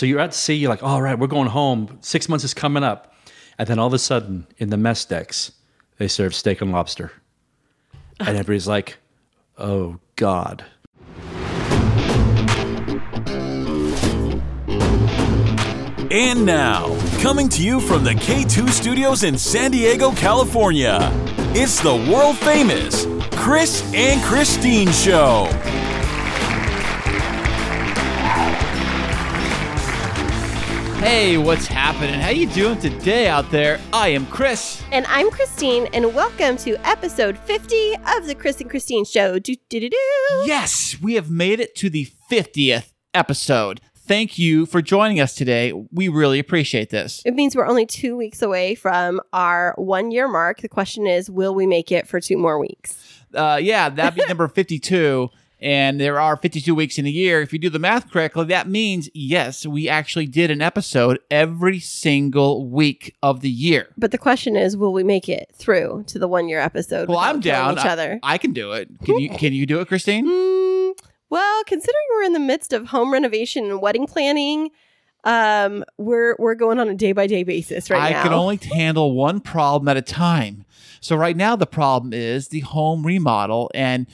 So you're at sea, you're like, all right, we're going home. Six months is coming up. And then all of a sudden, in the mess decks, they serve steak and lobster. And everybody's like, oh, God. And now, coming to you from the K2 studios in San Diego, California, it's the world famous Kris and Kristine Show. Hey, what's happening? How you doing today out there? I am Kris. And I'm Kristine, and welcome to episode 50 of the Kris and Kristine Show. Do, do, do, do. Yes, we have made it to the 50th episode. Thank you for joining us today. We really appreciate this. It means we're only two weeks away from our one year mark. The question is, will we make it for two more weeks? Uh, yeah, that'd be number 52. And there are 52 weeks in a year. If you do the math correctly, that means, yes, we actually did an episode every single week of the year. But the question is, will we make it through to the one year episode? Well, I'm down. Each I- other. I, can do it. Can you can you do it, Kristine? Mm, well, considering we're in the midst of home renovation and wedding planning, um, we're we're going on a day by day basis right I now. can only handle one problem at a time. So right now the problem is the home remodel and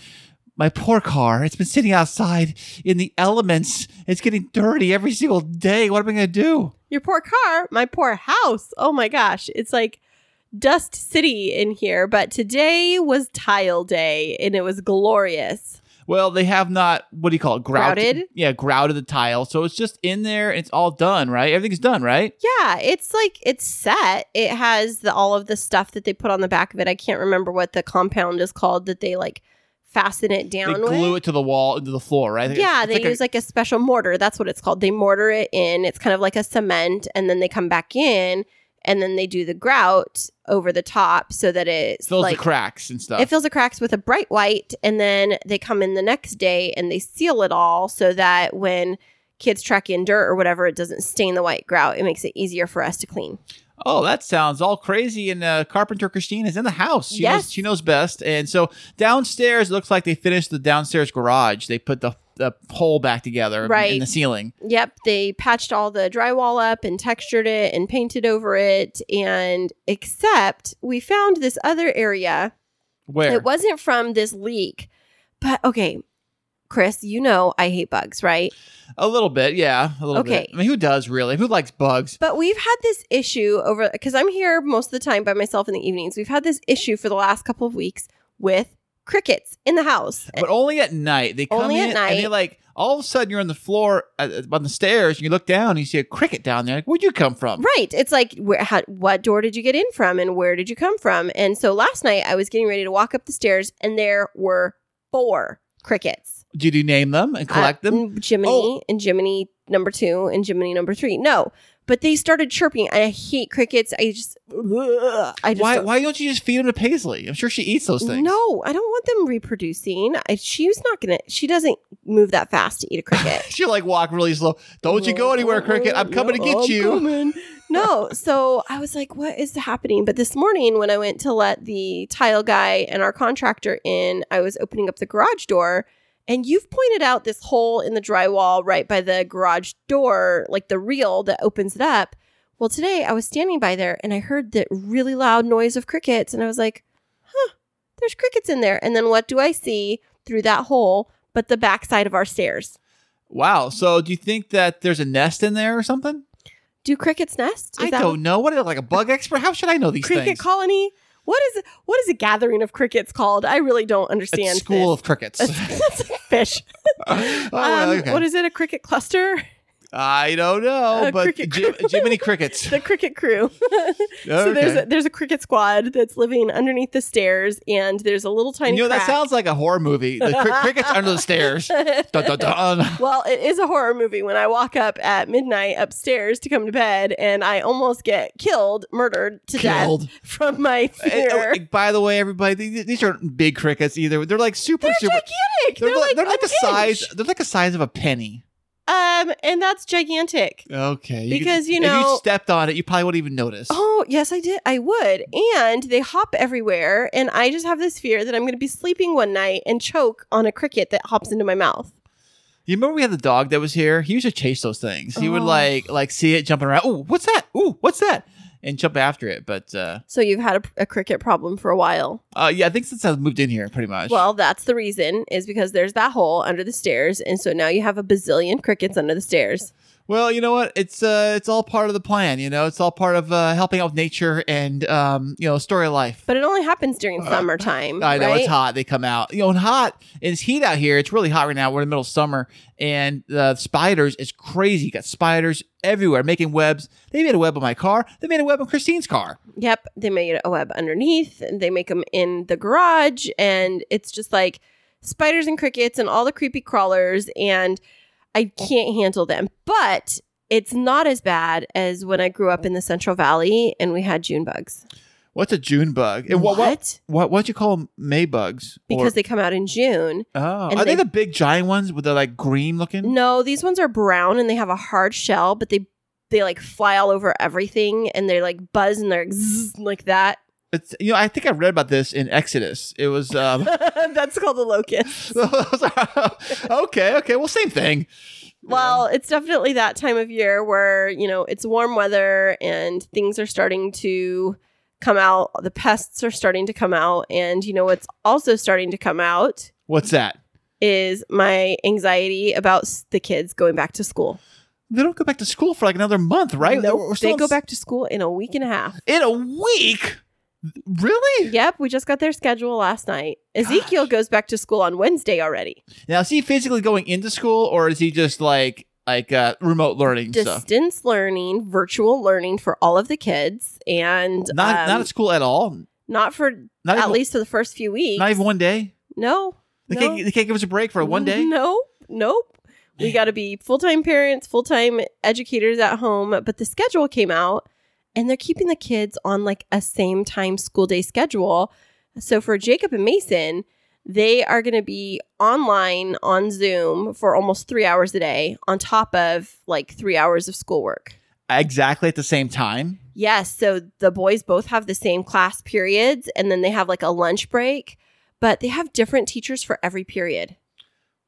my poor car. It's been sitting outside in the elements. It's getting dirty every single day. What am I going to do? Your poor car, my poor house. Oh my gosh, it's like dust city in here. But today was tile day, and it was glorious. Well, they have not. What do you call it? Grouted. Grouted? Yeah, grouted the tile. So it's just in there it's all done, right? Everything's done, right? Yeah, it's like it's set. It has the all of the stuff that they put on the back of it. I can't remember what the compound is called that they like fasten it down They with. glue it to the wall, into the floor, right? Yeah, it's they like a- use like a special mortar. That's what it's called. They mortar it in. It's kind of like a cement, and then they come back in, and then they do the grout over the top so that it fills like the cracks and stuff. it fills the cracks with a bright white, and then they come in the next day and they seal it all so that when kids truck in dirt or whatever, it doesn't stain the white grout. It makes it easier for us to clean. Oh, that sounds all crazy. And uh, Carpenter Kristine is in the house. She Yes. knows she knows best. And so downstairs, it looks like they finished the downstairs garage. They put the the hole back together right. in the ceiling. Yep, they patched all the drywall up and textured it and painted over it. And except we found this other area Where? It wasn't from this leak. But okay, Kris, you know I hate bugs, right? a little bit, yeah, a little Okay. bit. I mean, who does really? Who likes bugs? But we've had this issue over because I'm here most of the time by myself in the evenings. We've had this issue for the last couple of weeks with crickets in the house. But only at night. They come Only in at and they night. like all of a sudden you're on the floor uh, on the stairs and you look down and you see a cricket down there. Like, where'd you come from? Right. It's like, where, how, what door did you get in from and where did you come from? And so last night I was getting ready to walk up the stairs and there were four crickets. Did you name them and collect Uh, them? Jiminy Oh. and Jiminy number two and Jiminy number three. No, but they started chirping. I hate crickets. I just, ugh, I just Why? don't- Why don't you just feed them to Paisley? I'm sure she eats those things. No, I don't want them reproducing. I, she's not gonna. She doesn't move that fast to eat a cricket. She'll like walk really slow. Don't you go anywhere, Cricket. I'm coming to get I'm you. coming. No, so I was like, what is happening? But this morning, when I went to let the tile guy and our contractor in, I was opening up the garage door. And you've pointed out this hole in the drywall right by the garage door, like the reel that opens it up. Well, today I was standing by there and I heard that really loud noise of crickets. And I was like, huh, there's crickets in there. And then what do I see through that hole but the backside of our stairs? Wow. So do you think that there's a nest in there or something? Do crickets nest? Is I don't know. What is it, like a bug expert? How should I know these cricket things? colony? What is what is a gathering of crickets called? I really don't a understand. school this. of crickets. Fish. Oh, well, Um, okay. What is it? A cricket cluster? I don't know, A but cricket Jim. Jiminy crickets. The cricket crew. so there's a, there's a cricket squad that's living underneath the stairs, and there's a little tiny. you know, that sounds like a horror movie. The cri- crickets under the stairs. Dun, dun, dun. Well, it is a horror movie when I walk up at midnight upstairs to come to bed and I almost get killed, murdered to Killed. death from my Eh, fear. oh, By the way, everybody, these, these aren't big crickets either. They're like super, They're super. gigantic. They're, like, they're a like the size. They're like the size of a penny. Um, and that's gigantic. Okay, Because, you if know- if you stepped on it, you probably wouldn't even notice. Oh, yes, I did. I would. And they hop everywhere. And I just have this fear that I'm going to be sleeping one night and choke on a cricket that hops into my mouth. You remember we had the dog that was here? He used to chase those things. He would Oh. like like see it jumping around. Oh, what's that? Ooh, what's that? And jump after it. But uh, So you've had a, a cricket problem for a while. uh yeah, I think since I moved in here, pretty much. Well, that's the reason is because there's that hole under the stairs, and so now you have a bazillion crickets under the stairs. Well, you know what? It's uh, it's all part of the plan. You know, it's all part of uh, helping out with nature and um, you know, story of life. But it only happens during summertime. I know right? it's hot. They come out. You know, and hot. It's heat out here. It's really hot right now. We're in the middle of summer, and the spiders is crazy. You got spiders everywhere making webs. They made a web on my car. They made a web on Kristine's car. Yep, they made a web underneath, and they make them in the garage, and it's just like spiders and crickets and all the creepy crawlers, and I can't handle them. But it's not as bad as when I grew up in the Central Valley and we had June bugs. What's a June bug? And what? What? What? What'd you call them? May bugs? Because Or- they come out in June. oh, are they, they- the big giant ones with the like green looking? No, these ones are brown and they have a hard shell, but they they like fly all over everything and they like buzz and they're zzz, like that. You know I think I read about this in Exodus. It was um, That's called the locust. okay, okay. Well, same thing. Well, it's definitely that time of year where, you know, it's warm weather and things are starting to come out. The pests are starting to come out. And, you know, what's also starting to come out What's that? is my anxiety about the kids going back to school. They don't go back to school for like another month, right? Nope. They go back to school in a week and a half. in a week. Really? Yep. We just got their schedule last night. Ezekiel goes back to school on Wednesday already. Now, is he physically going into school, or is he just like like uh, remote learning stuff? Distance learning, virtual learning for all of the kids. And Not um, not at school at all. not for Not at even, least for the first few weeks. not even one day. No. They, no. can't, they can't give us a break for one day. No, nope. We got to be full time parents, full time educators at home. But the schedule came out and they're keeping the kids on like a same time school day schedule. So for Jacob and Mason, they are going to be online on Zoom for almost three hours a day on top of like three hours of schoolwork. Exactly at the same time. Yes. So the boys both have the same class periods and then they have like a lunch break, but they have different teachers for every period.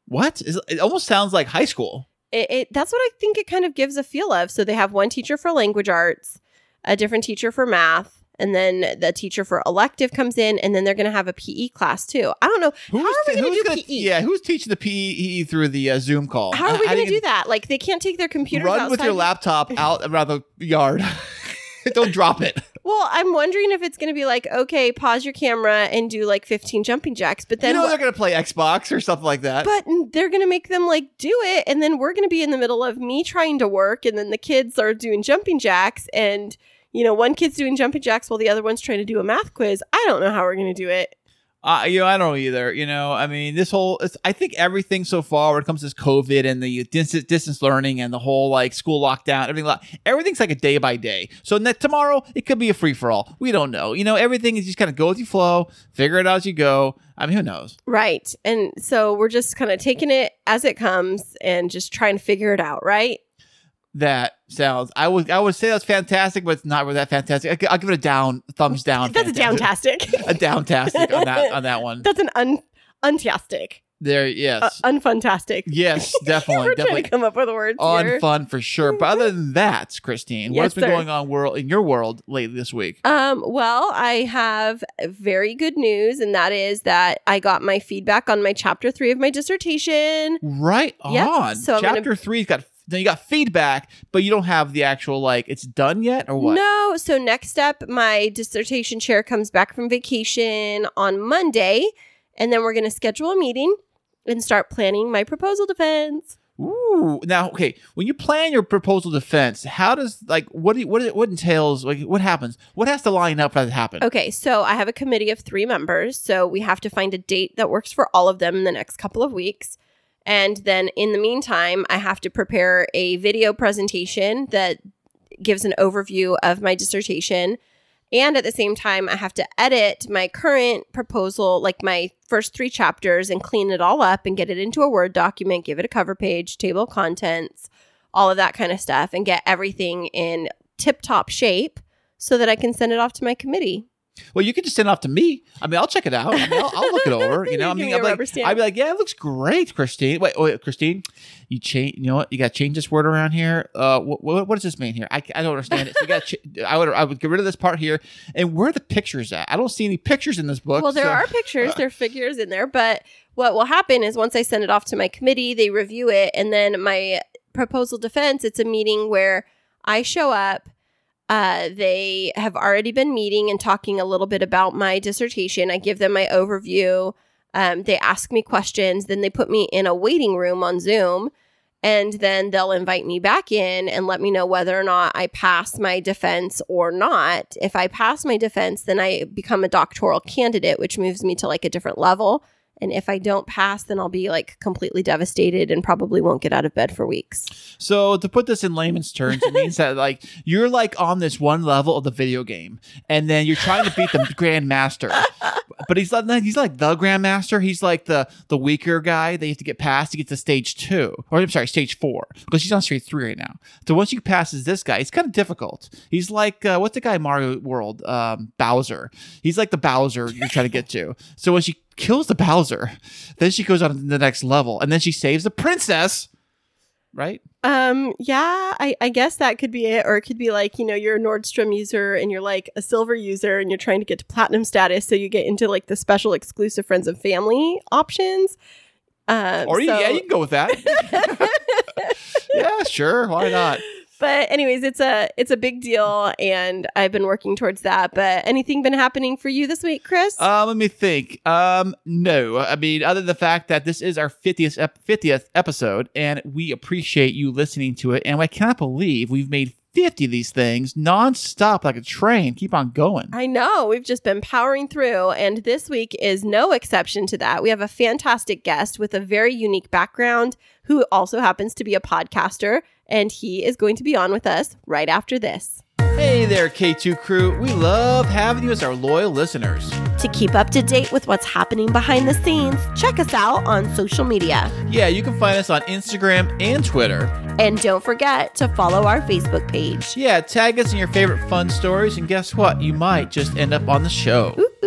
What? It almost sounds like high school. it, it that's what I think it kind of gives a feel of. So they have one teacher for language arts, a different teacher for math, and then the teacher for elective comes in, and then they're going to have a PE class too. I don't know how are we going to who's do gonna- PE. Yeah, who's teaching the PE through the uh, Zoom call? How are we going to do that? Like they can't take their computer. Run with your laptop out around the yard. Don't drop it. Well, I'm wondering if it's going to be like, okay, pause your camera and do like 15 jumping jacks, but then you know what- they're gonna play Xbox or something like that. But they're going to make them like do it. And then we're going to be in the middle of me trying to work. And then the kids are doing jumping jacks. And, you know, one kid's doing jumping jacks while the other one's trying to do a math quiz. I don't know how we're going to do it. Uh, you know, I don't either. You know, I mean, this whole, it's, I think everything so far when it comes to this COVID and the distance, distance learning and the whole like school lockdown, everything, everything's like a day by day. So ne- tomorrow it could be a free for all. We don't know. You know, everything is just kind of go with your flow, figure it out as you go. I mean, who knows? Right. And so we're just kind of taking it as it comes and just trying to figure it out. Right. That sounds, I would, I would say that's fantastic, but it's not really that fantastic. I, I'll give it a down, thumbs down. That's a fantastic. downtastic. a downtastic on that, on that one. That's an un untastic. There, Uh, yes. unfuntastic. yes, definitely, we're definitely. to come up with words here. unfun for sure. But other than that, Kristine, Yes, what's been sir. going on world in your world lately this week? Um, well, I have very good news, and that is that I got my feedback on my chapter three of my dissertation. Right Yep, on. so I'm gonna- Chapter three's got then you got feedback, but you don't have the actual like it's done yet or what? No, so next up, my dissertation chair comes back from vacation on Monday, and then we're going to schedule a meeting and start planning my proposal defense. Ooh. Now, okay, when you plan your proposal defense, how does like what do you, what what entails like what happens? What has to line up for that to happen? Okay, so I have a committee of three members, so we have to find a date that works for all of them in the next couple of weeks. And then in the meantime, I have to prepare a video presentation that gives an overview of my dissertation. And at the same time, I have to edit my current proposal, like my first three chapters, and clean it all up and get it into a Word document, give it a cover page, table of contents, all of that kind of stuff, and get everything in tip top shape so that I can send it off to my committee. Well, you can just send it off to me. I mean, I'll check it out. I mean, I'll, I'll look it over. You know, I mean, I'm like. I'd be like, yeah, it looks great, Kristine. Wait, wait, Kristine, you change. You know what? You got to change this word around here. Uh, what, what, what does this mean here? I, I don't understand it. So you got. Ch- I would I would get rid of this part here. And where are the pictures at? I don't see any pictures in this book. Well, there so- are pictures, there are figures in there, but what will happen is once I send it off to my committee, they review it, and then my proposal defense, it's a meeting where I show up. Uh, they have already been meeting and talking a little bit about my dissertation. I give them my overview. Um, they ask me questions. Then they put me in a waiting room on Zoom. And then they'll invite me back in and let me know whether or not I pass my defense or not. If I pass my defense, then I become a doctoral candidate, which moves me to like a different level. And if I don't pass, then I'll be like completely devastated and probably won't get out of bed for weeks. So to put this in layman's terms, it means that like you're like on this one level of the video game, and then you're trying to beat the grandmaster. But he's like he's like the grandmaster. He's like the the weaker guy that you have to get past to get to stage two, or I'm sorry, stage four, because he's on stage three right now. So once you passes this guy, it's kind of difficult. He's like uh, what's the guy in Mario World? Um, Bowser. He's like the Bowser you're trying to get to. So once she kills the Bowser, then she goes on to the next level, and then she saves the princess. Right? Um, yeah, I, I guess that could be it. Or it could be like, you know, you're a Nordstrom user and you're like a silver user and you're trying to get to platinum status. So you get into like the special exclusive friends and family options. Um, Or so- yeah, you can go with that. yeah, sure. Why not? But anyways, it's a it's a big deal and I've been working towards that. But anything been happening for you this week, Kris? Uh, let me think. Um, no, I mean, other than the fact that this is our 50th, ep- 50th episode, and we appreciate you listening to it. And I cannot believe we've made 50 of these things nonstop like a train. Keep on going. I know. We've just been powering through, and this week is no exception to that. We have a fantastic guest with a very unique background who also happens to be a podcaster, and he is going to be on with us right after this. Hey there, K2 crew. We love having you as our loyal listeners. To keep up to date with what's happening behind the scenes, check us out on social media. Yeah, you can find us on Instagram and Twitter. And don't forget to follow our Facebook page. Yeah, tag us in your favorite fun stories, and guess what? You might just end up on the show. Ooh.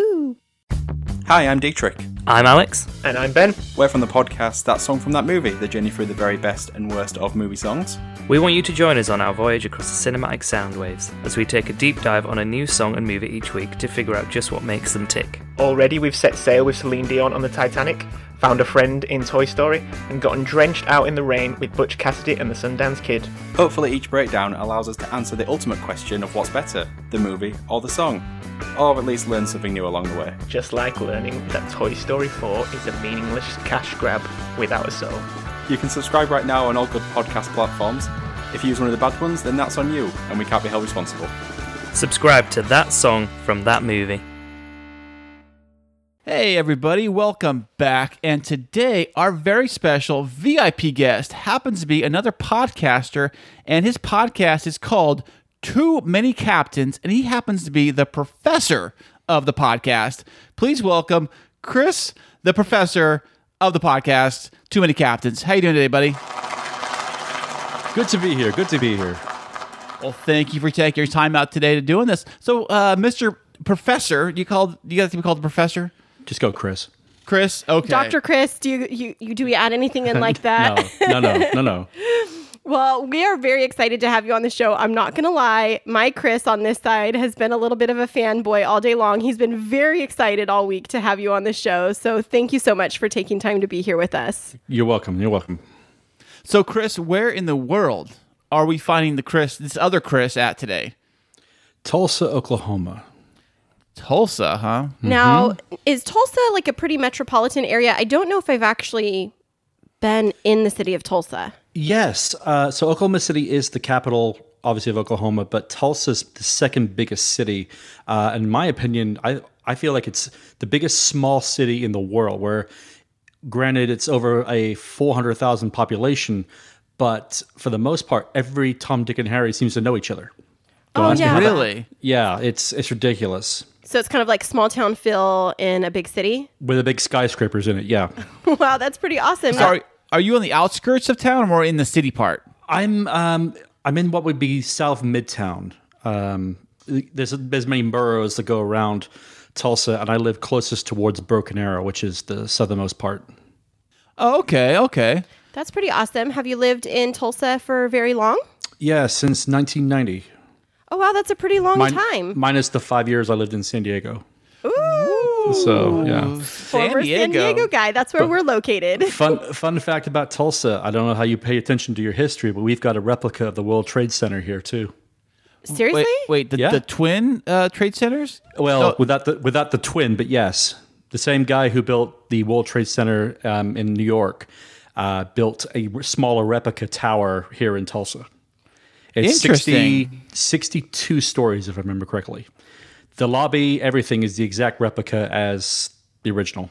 Hi, I'm Dietrich. I'm Alex. And I'm Ben. We're from the podcast That Song from That Movie, the journey through the very best and worst of movie songs. We want you to join us on our voyage across the cinematic sound waves as we take a deep dive on a new song and movie each week to figure out just what makes them tick. Already we've set sail with Celine Dion on the Titanic, found a friend in Toy Story, and gotten drenched out in the rain with Butch Cassidy and the Sundance Kid. Hopefully, each breakdown allows us to answer the ultimate question of what's better, the movie or the song. Or at least learn something new along the way. Just like learning that Toy Story 4 is a meaningless cash grab without a soul. You can subscribe right now on all good podcast platforms. If you use one of the bad ones, then that's on you, and we can't be held responsible. Subscribe to that song from that movie. Hey, everybody, welcome back. And today, our very special VIP guest happens to be another podcaster, and his podcast is called Too Many Captains, and he happens to be the professor of the podcast. Please welcome Chris, the professor of the podcast, Too Many Captains. How you doing today, buddy? Good to be here. Good to be here. Well, thank you for taking your time out today to doing this. So, uh, Mr. Professor, you called you got to be called the professor? Just go, Chris. Chris, okay. Dr. Chris, do you, you, you do we add anything in like that? No, no, no, no, no. Well, we are very excited to have you on the show. I'm not going to lie. My Kris on this side has been a little bit of a fanboy all day long. He's been very excited all week to have you on the show. So thank you so much for taking time to be here with us. You're welcome. You're welcome. So, Chris, where in the world are we finding the Chris, this other Chris, at today? Tulsa, Oklahoma. Tulsa, huh? Now, is Tulsa like a pretty metropolitan area? I don't know if I've actually been in the city of Tulsa. Yes. Uh, so Oklahoma City is the capital, obviously, of Oklahoma, but Tulsa's the second biggest city. Uh, in my opinion, I, I feel like it's the biggest small city in the world, where granted, it's over a 400,000 population, but for the most part, every Tom, Dick, and Harry seems to know each other. Don't Oh, yeah. Really? Yeah, it's, it's ridiculous. So it's kind of like small town feel in a big city. With the big skyscrapers in it, yeah. wow, that's pretty awesome. Sorry, are you on the outskirts of town or more in the city part? I'm um I'm in what would be South Midtown. Um there's there's many boroughs that go around Tulsa, and I live closest towards Broken Arrow, which is the southernmost part. Oh, okay, okay. That's pretty awesome. Have you lived in Tulsa for very long? Yeah, since 1990. Oh wow, that's a pretty long Min- time. minus the five years I lived in San Diego. Ooh. So yeah. Former San Diego guy. That's where we're located. Fun fun fact about Tulsa. I don't know how you pay attention to your history, but we've got a replica of the World Trade Center here too. Seriously? Wait, wait, the, Yeah. the twin uh, trade centers? Well, No. without the without the twin, but yes, the same guy who built the World Trade Center um, in New York uh, built a smaller replica tower here in Tulsa. It's 60, 62 stories, if I remember correctly. The lobby, everything is the exact replica as the original.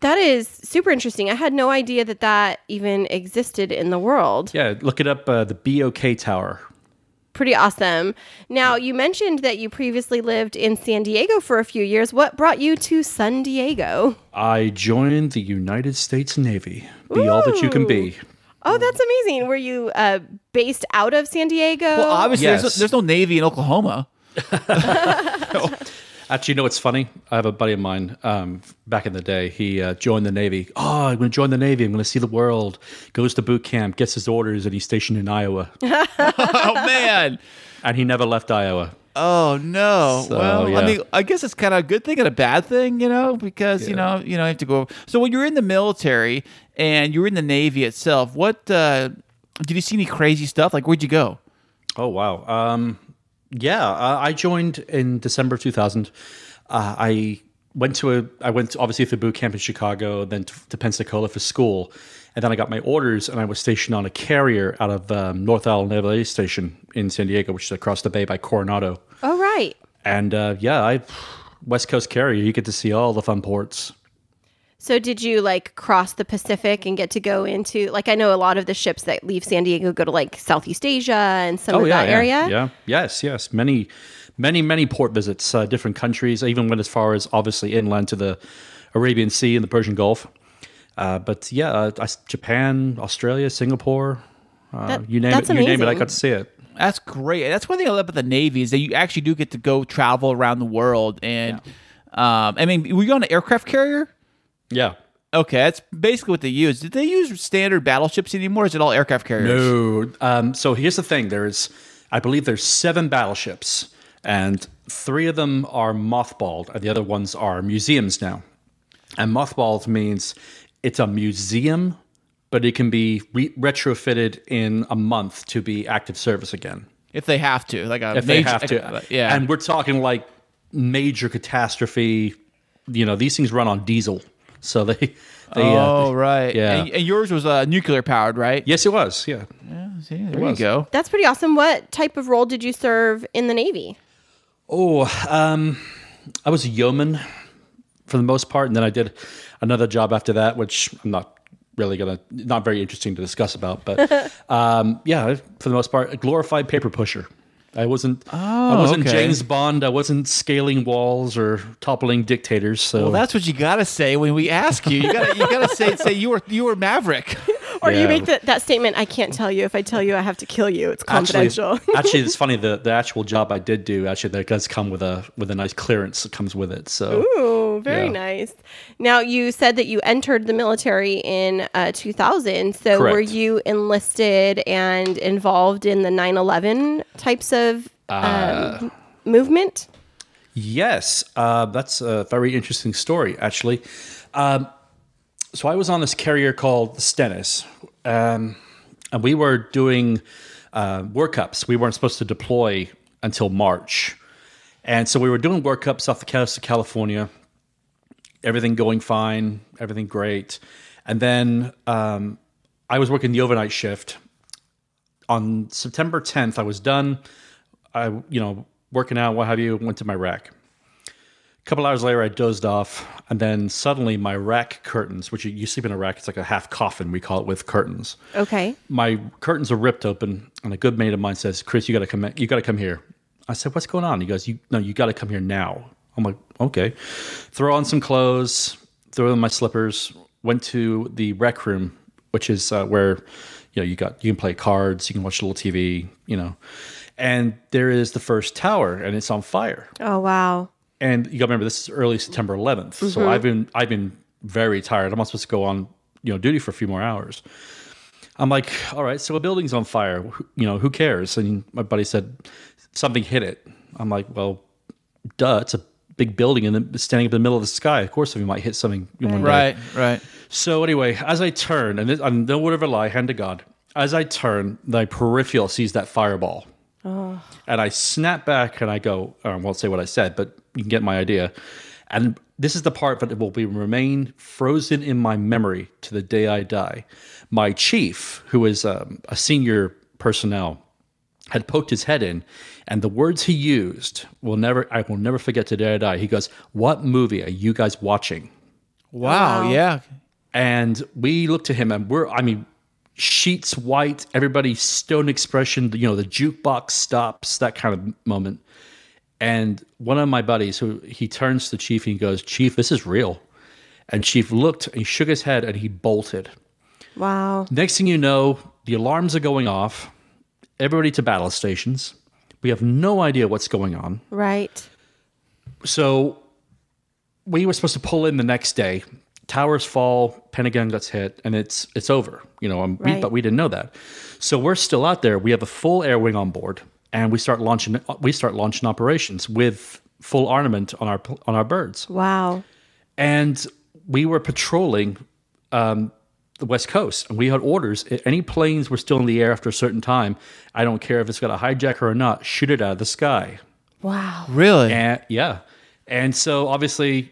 That is super interesting. I had no idea that that even existed in the world. Yeah, look it up. Uh, the BOK Tower. Pretty awesome. Now, you mentioned that you previously lived in San Diego for a few years. What brought you to San Diego? I joined the United States Navy. Be all that you can be. Oh, that's amazing. Were you uh, based out of San Diego? Well, obviously, there's, no, there's no Navy in Oklahoma. Actually, you know what's funny? I have a buddy of mine um, back in the day. He uh, joined the Navy. Oh, I'm going to join the Navy. I'm going to see the world. Goes to boot camp, gets his orders, and he's stationed in Iowa. Oh, man. and he never left Iowa. Oh no! So, well, yeah. I mean, I guess it's kind of a good thing and a bad thing, you know, because you know, you know, you have to go. So when you're in the military and you're in the Navy itself, what uh, did you see any crazy stuff? Like, where'd you go? Oh wow. Um, yeah, uh, I joined in December of 2000. Uh, I went to a. I went obviously through boot camp in Chicago, then to, to Pensacola for school, and then I got my orders, and I was stationed on a carrier out of um, North Island Naval Air Station in San Diego, which is across the bay by Coronado. Oh, right. And uh, yeah, I West Coast carrier. You get to see all the fun ports. So, did you like cross the Pacific and get to go into, like, I know a lot of the ships that leave San Diego go to like Southeast Asia and some of that Oh, yeah, area? Yeah. Yes. Yes. Many, many, many port visits. Uh, different countries. I even went as far as obviously inland to the Arabian Sea and the Persian Gulf. Uh, but yeah, uh, Japan, Australia, Singapore. Uh, That- you name it. You name it. I got to see it. That's great. That's one thing I love about the Navy is that you actually do get to go travel around the world. And um, I mean, were you on an aircraft carrier? Yeah. Okay, that's basically what they use. Did they use standard battleships anymore? Is it all aircraft carriers? No. Um, so here's the thing. There's, I believe, there's seven battleships, and three of them are mothballed, and the other ones are museums now. And mothballed means it's a museum, but it can be re- retrofitted in a month to be active service again If they have to, like a if major, they have to. yeah. And we're talking like major catastrophe. You know, these things run on diesel, so they. they oh uh, right, yeah. And, and yours was uh, nuclear powered, right? Yes, it was. Yeah. See, there was. you go. That's pretty awesome. What type of role did you serve in the Navy? Oh, um, I was a yeoman for the most part, and then I did another job after that, which I'm not really gonna, not very interesting to discuss about. But um, yeah, for the most part, a glorified paper pusher. I wasn't, I wasn't okay. James Bond. I wasn't scaling walls or toppling dictators. So Well, that's what you gotta say when we ask you. You gotta, you gotta say, say you were, you were Maverick. Or you make that, that statement, I can't tell you. If I tell you, I have to kill you. It's actually, confidential. actually, it's funny. The the actual job I did do actually that does come with a with a nice clearance that comes with it. So Ooh, very Yeah. nice. Now, you said that you entered the military in uh, 2000. So, were you enlisted and involved in the 9 11 types of Uh, um, movement? Yes, uh, that's a very interesting story, actually. Um, so I was on this carrier called the Stennis, um, and we were doing uh, workups. We weren't supposed to deploy until March, and so we were doing workups off the coast of California. Everything going fine, everything great, and then um, I was working the overnight shift. On September 10th, I was done. I, you know, working out, what have you, went to my rack. A couple hours later, I dozed off, and then suddenly my rack curtains, which you, you sleep in a rack, it's like a half coffin, we call it with curtains. Okay. My curtains are ripped open, and a good mate of mine says, "Chris, you got to come. You got to come here." I said, "What's going on?" He goes, "You no, you got to come here now." I'm like, "Okay." Throw on some clothes, throw on my slippers. Went to the rec room, which is uh, where you know you got you can play cards, you can watch a little TV, you know. and there is the first tower, and it's on fire. Oh wow. And you got to remember this is early September 11th, Mm-hmm. so I've been I've been very tired. I'm not supposed to go on you know duty for a few more hours. I'm like, all right, so a building's on fire. You know, who cares? And my buddy said something hit it. I'm like, well, duh, it's a big building and standing up in the middle of the sky. Of course, we might hit something one day. Right, right. So anyway, as I turn, and this, no word of a lie, hand to God, as I turn, my peripheral sees that fireball, and I snap back and I go, oh, I won't say what I said, but you can get my idea. And this is the part that will be remain frozen in my memory to the day I die. My chief, who is um, a senior personnel, had poked his head in, and the words he used will never I will never forget today I die. He goes, "What movie are you guys watching?" Wow, oh, Wow. yeah. And we looked to him and we're, I mean, sheets white, everybody stone expression, you know, the jukebox stops, that kind of moment. And one of my buddies, who he turns to the chief and he goes, Chief, this is real. And Chief looked and he shook his head and he bolted. Wow. Next thing you know, the alarms are going off, everybody to battle stations. We have no idea what's going on. Right. So we were supposed to pull in the next day. Towers fall, Pentagon gets hit, and it's it's over. You know, um, we, Right. but we didn't know that. So we're still out there. We have a full air wing on board, and we start launching. We start launching operations with full armament on our on our birds, Wow. and we were patrolling um, the west coast, and we had orders. i- Any planes were still in the air after a certain time. I don't care if it's got a hijacker or not. Shoot it out of the sky. Wow. Really? And yeah. And so obviously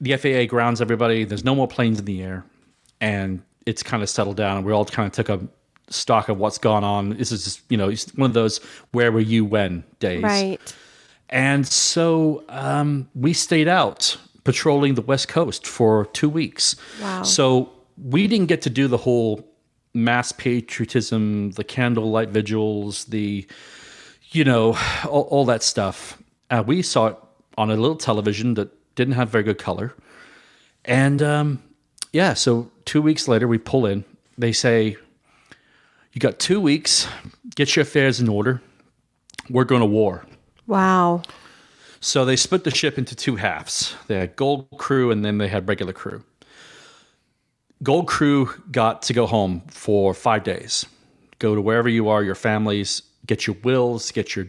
the FAA grounds everybody. There's no more planes in the air. And it's kind of settled down. And we all kind of took a stock of what's gone on. This is just, you know, one of those where were you when days. Right. And so um, we stayed out patrolling the West Coast for two weeks. Wow. So we didn't get to do the whole mass patriotism, the candlelight vigils, the, you know, all, all that stuff. Uh, we saw it on a little television that didn't have very good color. And um, yeah, so two weeks later, we pull in. They say, You got two weeks, get your affairs in order. We're going to war. Wow. So they split the ship into two halves. They had gold crew and then they had regular crew. Gold crew got to go home for five days. Go to wherever you are, your families, get your wills, get your,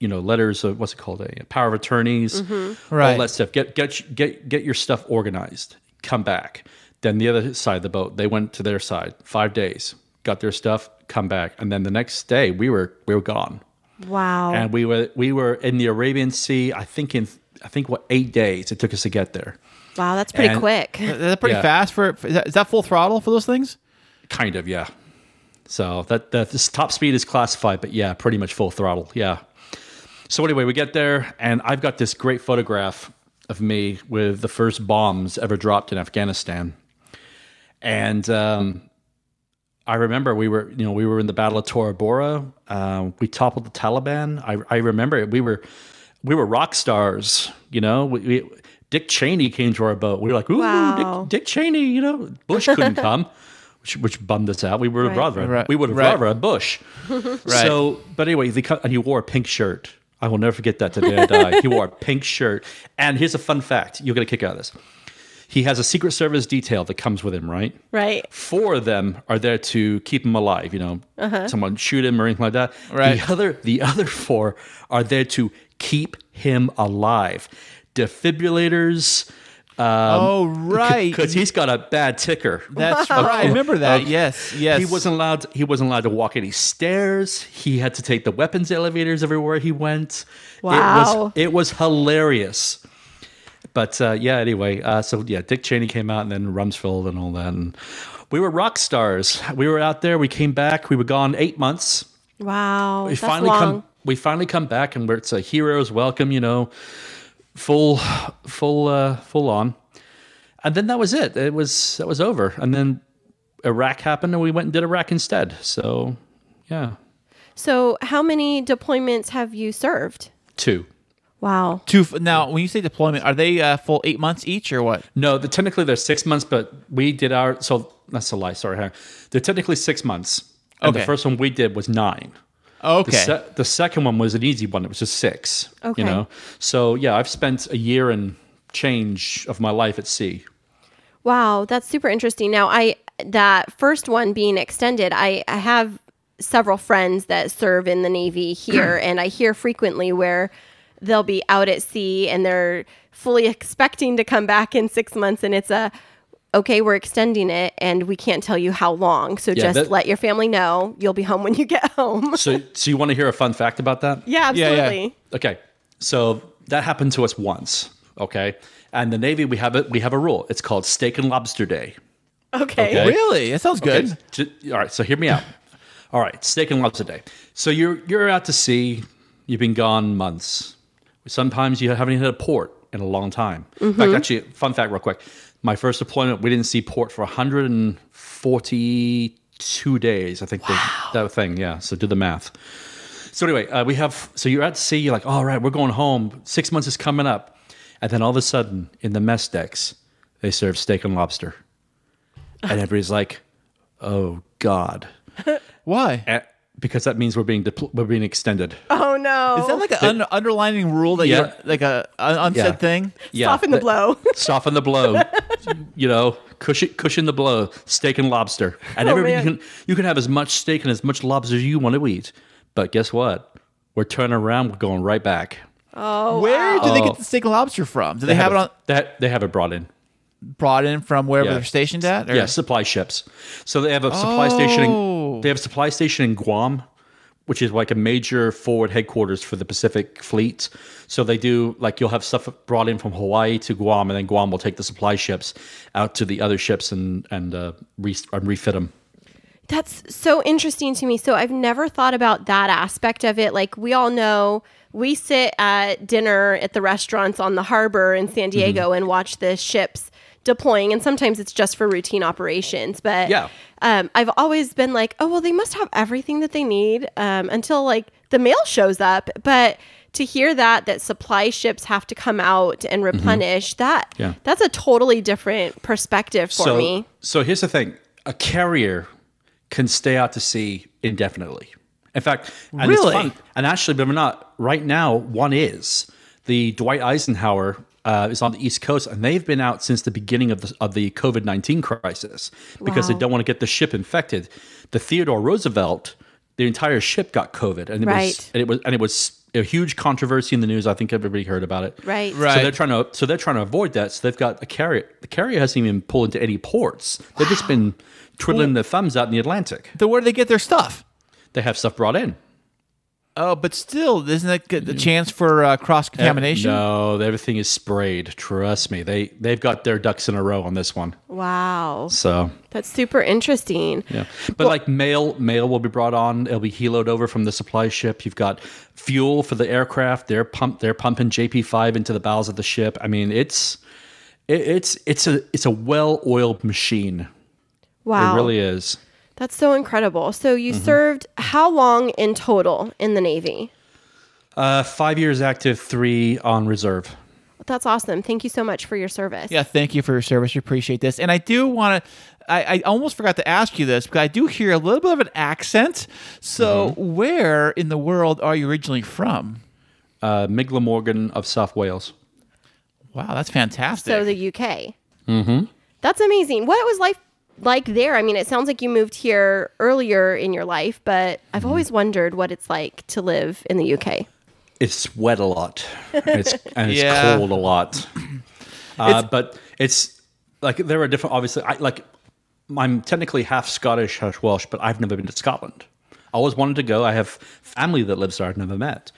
you know, letters of what's it called, a power of attorneys, Right. all that stuff. Get get get get your stuff organized. Come back. Then the other side of the boat, they went to their side. Five days, got their stuff, come back, and then the next day we were we were gone Wow. and we were we were in the Arabian Sea. I think in I think what eight days it took us to get there. Wow. That's pretty and- quick. Is that pretty Yeah. fast for, for- is, that, is that full throttle for those things? Kind of, yeah. So that that this top speed is classified, but yeah, pretty much full throttle. Yeah. So anyway, we get there, and I've got this great photograph of me with the first bombs ever dropped in Afghanistan, and um, I remember we were, you know, we were in the Battle of Tora Bora. Uh, we toppled the Taliban. I, I remember it. We were, we were rock stars. You know, we, we, Dick Cheney came to our boat. We were like, ooh, Wow. Dick, Dick Cheney. You know, Bush couldn't come, which, which bummed us out. We would have Right. rather, Right. we would have Right. rather had Bush. Right. So, but anyway, they cut, and he wore a pink shirt. I will never forget that today I die. he wore a pink shirt. And here's a fun fact: you'll get a kick out of this. He has a Secret Service detail that comes with him, right? Right. four of them are there to keep him alive. You know, uh-huh. someone shoot him or anything like that. Right. The other, the other four are there to keep him alive. Defibrillators. oh, right. Because he's got a bad ticker. That's right. I remember that. Yes, yes. He wasn't allowed. He wasn't allowed to walk any stairs. He had to take the weapons elevators everywhere he went. It Wow. was, it was hilarious. But uh, yeah, anyway, uh, so yeah, Dick Cheney came out, and then Rumsfeld and all that, and we were rock stars. We were out there. We came back. We were gone eight months. Wow. We That's finally long. come. We finally come back, and we're, it's a hero's welcome. You know, full, full, uh, full on. And then that was it. It was that was over. And then Iraq happened, and we went and did Iraq instead. So yeah, So, how many deployments have you served? two. Wow. Two, now, when you say deployment, are they uh, full eight months each or what? No, the, technically they're six months, but we did our so that's a lie. Sorry, Harry. they're technically six months. And Okay. the first one we did was nine. Okay. The, se- the second one was an easy one. It was just six. Okay. You know. So yeah, I've spent a year and change of my life at sea. Wow, that's super interesting. Now, I that first one being extended, I, I have several friends that serve in the Navy here, and I hear frequently where they'll be out at sea and they're fully expecting to come back in six months, and it's a okay, we're extending it, and we can't tell you how long. So Yeah, just that- let your family know you'll be home when you get home. So so you want to hear a fun fact about that? yeah, Yeah, yeah. absolutely. Okay, so that happened to us once. Okay, and the Navy we have it. We have a rule. It's called Steak and Lobster Day. Okay. Okay. Really? That sounds good. Okay, all right, so hear me out. All right, steak and lobster day. So you're you're out to sea. You've been gone months. Sometimes you haven't hit a port in a long time. In fact, mm-hmm. actually, fun fact, real quick. My first deployment, we didn't see port for 142 days. I think the, that thing. Yeah. So do the math. So anyway, uh, we have. So you're at sea. You're like, all right, we're going home. Six months is coming up, and then all of a sudden, in the mess decks, they serve steak and lobster, and everybody's like, "Oh God." Why? Eh, because that means we're being depl- we're being extended. Oh no. Is that like an un- underlining rule that Yeah. you're like a un- unsaid Yeah. thing? Yeah, Soften the blow. soften the blow. you know, cushion cushion the blow. Steak and lobster, and oh, everybody man. you can you can have as much steak and as much lobster as you want to eat. But guess what? We're turning around. We're going right back. Oh, Where do they Oh. get the steak and lobster from? Do they, have, it on That they have it brought in. brought in from wherever Yeah. they're stationed at? or- Yeah, supply ships. So they have a supply station. Oh. In, they have a supply station in Guam, which is like a major forward headquarters for the Pacific Fleet. So they do like you'll have stuff brought in from Hawaii to Guam, and then Guam will take the supply ships out to the other ships and and uh, re- and refit them. That's so interesting to me. So I've never thought about that aspect of it. Like we all know we sit at dinner at the restaurants on the harbor in San Diego Mm-hmm. and watch the ships deploying and sometimes it's just for routine operations but Yeah. um, i've always been like oh well they must have everything that they need um, until like the mail shows up but to hear that that supply ships have to come out and replenish that Mm-hmm. Yeah. that's a totally different perspective for so, me So here's the thing: a carrier can stay out to sea indefinitely. In fact, and it's Really? fun. And actually, believe it or not, right now one is the Dwight Eisenhower. Uh, is on the East Coast, and they've been out since the beginning of the of the COVID nineteen crisis because they don't want to get the ship infected. The Theodore Roosevelt, the entire ship got COVID, and it was and it was and it was a huge controversy in the news. I think everybody heard about it. right Right. So they're trying to so they're trying to avoid that. So they've got a carrier. The carrier hasn't even pulled into any ports. They've just been twiddling their thumbs out in the Atlantic. Then where do they get their stuff? They have stuff brought in. Oh, but still, isn't that good- the chance for uh, cross contamination? No, everything is sprayed. Trust me. They they've got their ducks in a row on this one. wow So that's super interesting yeah, but like mail mail will be brought on. It'll be heloed over from the supply ship. You've got fuel for the aircraft. They're pump they're pumping JP five into the bowels of the ship. I mean, it's it, it's it's a it's a well oiled machine. wow It really is. That's so incredible. So you Mm-hmm. served how long in total in the Navy? Uh, five years active, three on reserve. That's awesome. Thank you so much for your service. Yeah, thank you for your service. We appreciate this. And I do want to, I, I almost forgot to ask you this, but I do hear a little bit of an accent. So, Mm-hmm. where in the world are you originally from? Uh, Mid Glamorgan of South Wales. Wow, that's fantastic. So the UK. Mm-hmm. That's amazing. What was life like there? I mean, it sounds like you moved here earlier in your life, but Mm-hmm. I've always wondered what it's like to live in the UK. It's wet a lot, it's, and it's Yeah. cold a lot. Uh, but it's like there are different. Obviously, I like. I'm technically half Scottish, half Welsh, but I've never been to Scotland. I always wanted to go. I have family that lives there. I've never met.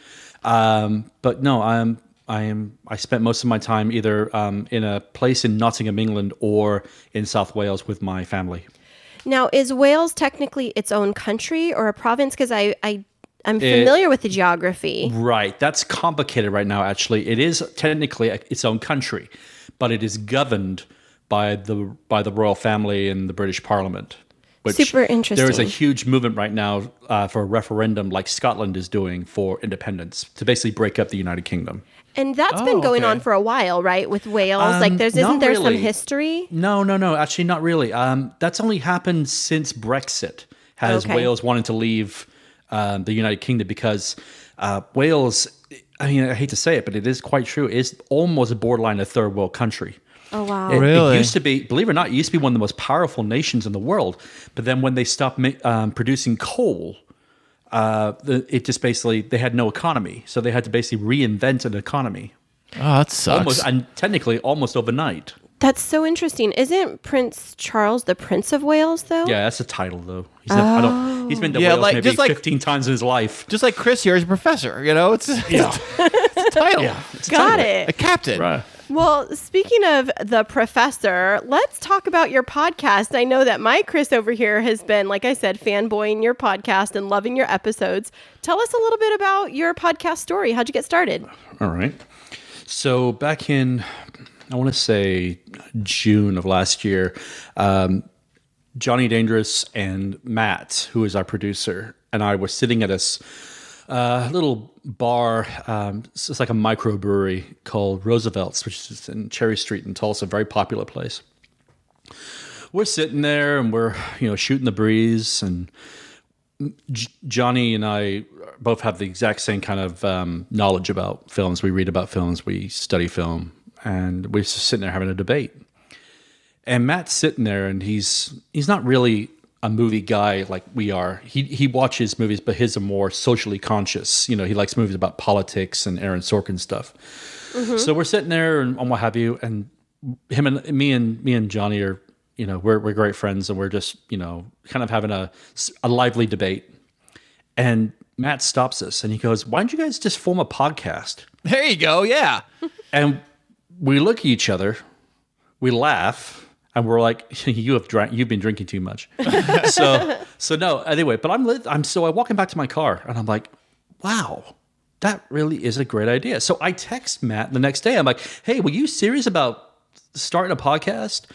Um, but no, I'm. I am. I spent most of my time either um, in a place in Nottingham, England, or in South Wales with my family. Now, is Wales technically its own country or a province? Because I, I, I'm familiar with the geography. Right. That's complicated right now, actually. It is technically its own country, but it is governed by the by the royal family and the British Parliament. Which Super There is a huge movement right now uh, for a referendum, like Scotland is doing for independence, to basically break up the United Kingdom. And that's been Oh, going on for a while, right? With Wales, like Um, there's isn't there some history? No, no, no. Actually, not really. Um, that's only happened since Brexit. Has Okay. Wales wanted to leave um, the United Kingdom because uh, Wales. I mean, I hate to say it, but it is quite true. Is almost a borderline a third world country. Oh wow. It, Really? it used to be, believe it or not, it used to be one of the most powerful nations in the world. But then when they stopped ma- um, producing coal, uh, the, it just basically they had no economy, so they had to basically reinvent an economy Oh, that sucks. almost and technically almost overnight. That's so interesting. Isn't Prince Charles the Prince of Wales though? Yeah, that's a title though. He's, never, I don't, he's been to Yeah, Wales like- maybe just like- fifteen times in his life. Just like Chris here is a professor, you know, it's, it's, a title. Yeah, it's a Got title. A captain. Right. Well, speaking of the professor, let's talk about your podcast. I know that my Kris over here has been, like I said, fanboying your podcast and loving your episodes. Tell us a little bit about your podcast story. How'd you get started? All right. So back in, I want to say June of last year, um, Johnny Dangerous and Matt, who is our producer, and I were sitting at this uh, little bar. Um, it's like a microbrewery called Roosevelt's, which is in Cherry Street in Tulsa, a very popular place. We're sitting there and we're, you know, shooting the breeze and J- Johnny and I both have the exact same kind of um, knowledge about films. We read about films, we study film, and we're just sitting there having a debate. And Matt's sitting there, and he's he's not really a movie guy like we are. He he watches movies, but his are more socially conscious. You know, he likes movies about politics and Aaron Sorkin stuff. Mm-hmm. So we're sitting there and, and what have you, and him and me and me and Johnny are, you know, we're we're great friends, and we're just you know kind of having a a lively debate. And Matt stops us and he goes, "Why don't you guys just form a podcast?" There you go. Yeah. And we look at each other, we laugh, and we're like, "You have drank. You've been drinking too much." so, so no. Anyway, but I'm lit- I'm so I'm walking back to my car, and I'm like, "Wow, that really is a great idea." So I text Matt the next day. I'm like, "Hey, were you serious about starting a podcast?"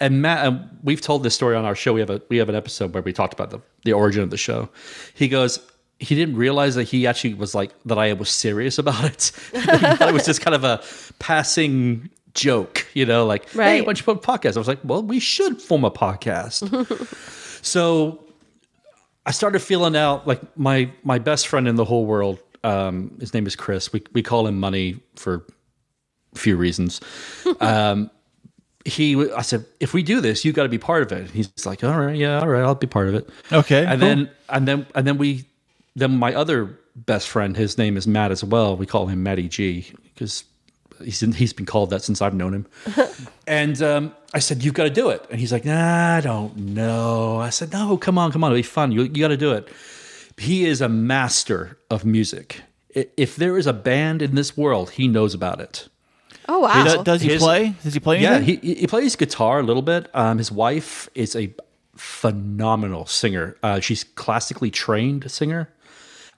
And Matt, and we've told this story on our show. We have a we have an episode where we talked about the the origin of the show. He goes. He didn't realize that he actually was like that. I was serious about it. he thought it was just kind of a passing joke, you know, like, hey, Right. why don't you put a podcast? I was like, well, we should form a podcast. so I started feeling out like my my best friend in the whole world. Um, his name is Chris. We we call him Money for a few reasons. um, he, I said, if we do this, you got to be part of it. He's like, all right, yeah, all right, I'll be part of it. Okay, And cool. then and then and then we then my other best friend, his name is Matt as well. We call him Matty G because he's he's been called that since I've known him. and um, I said, "You've got to do it." And he's like, "Nah, I don't know." I said, "No, come on, come on, it'll be fun. You you got to do it." He is a master of music. If there is a band in this world, he knows about it. Oh wow. Does, does he His- play? Does he play Yeah, he he plays guitar a little bit. Um, his wife is a phenomenal singer. Uh, she's classically trained singer.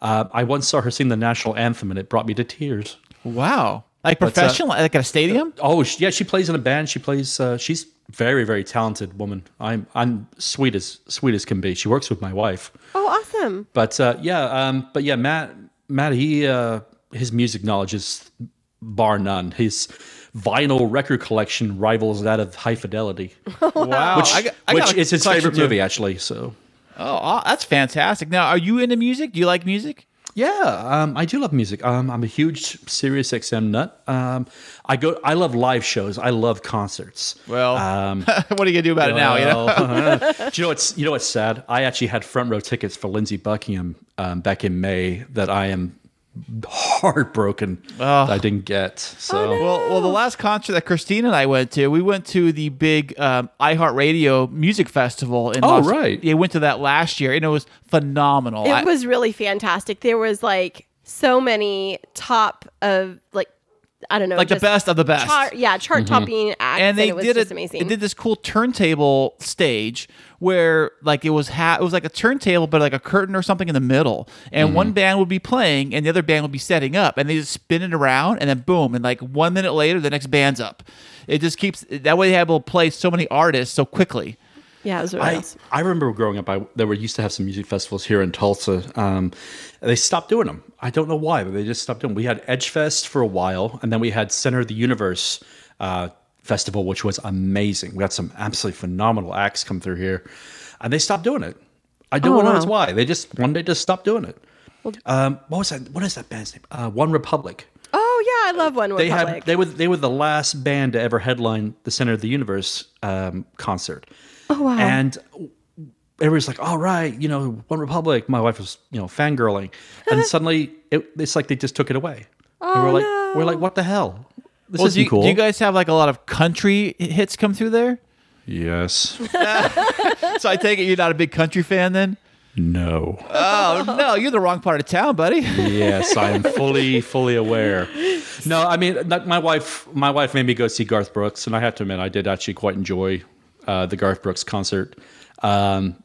Uh, I once saw her sing the national anthem, and it brought me to tears. wow. Like uh, professional, like at a stadium? Oh, she, yeah, she plays in a band. She plays. Uh, she's very, very talented woman. I'm I'm sweet as sweet as can be. She works with my wife. oh awesome. But uh, yeah, um, but yeah, Matt, Matt, he uh, his music knowledge is bar none. His vinyl record collection rivals that of High Fidelity, Wow. which, I got- I which got a is his question favorite too. movie actually. So Oh, that's fantastic. Now, are you into music? Do you like music? Yeah, um, I do love music. Um, I'm a huge Sirius XM nut. Um, I go. I love live shows. I love concerts. Well, Um, what are you gonna do about it now? You know? Do you know what's you know what's sad? I actually had front row tickets for Lindsey Buckingham um, back in May that I am heartbroken that I didn't get. So Well, well, the last concert that Kristine and I went to, we went to the big um, iHeartRadio Music Festival in. Oh, Las- right. Yeah, went to that last year, and it was phenomenal. It I- was really fantastic. There was like so many top of like I don't know, like the best of the best. Chart, yeah, chart topping acts, and they it was did just it. amazing. It did this cool turntable stage where like it was ha- it was like a turntable, but like a curtain or something in the middle. And Mm-hmm. one band would be playing, and the other band would be setting up, and they just spin it around, and then boom, and like one minute later, the next band's up. It just keeps that way. They have able to play so many artists so quickly. yeah, it was really I, awesome. I remember growing up, I, there were used to have some music festivals here in Tulsa. Um, they stopped doing them. I don't know why, but they just stopped doing. 'em. We had Edgefest for a while, and then we had Center of the Universe uh, festival, which was amazing. We had some absolutely phenomenal acts come through here, and they stopped doing it. I don't Oh, know wow. why. They just one day just stopped doing it. Um, what was that? What is that band's name? Uh, One Republic. Oh yeah, I love One They Republic. had they were they were the last band to ever headline the Center of the Universe um, concert. oh wow. And everybody's like, "All right, you know, One Republic." My wife was, you know, fangirling, and suddenly it, it's like they just took it away. and Oh, we're like, no. we're like, "What the hell? This Well, isn't do you, cool." do you guys have like a lot of country hits come through there? yes. so I take it you're not a big country fan then? no. Oh no, you're the wrong part of town, buddy. yes, I am fully fully aware. No, I mean, like, my wife my wife made me go see Garth Brooks, and I have to admit, I did actually quite enjoy uh, the Garth Brooks concert. Um,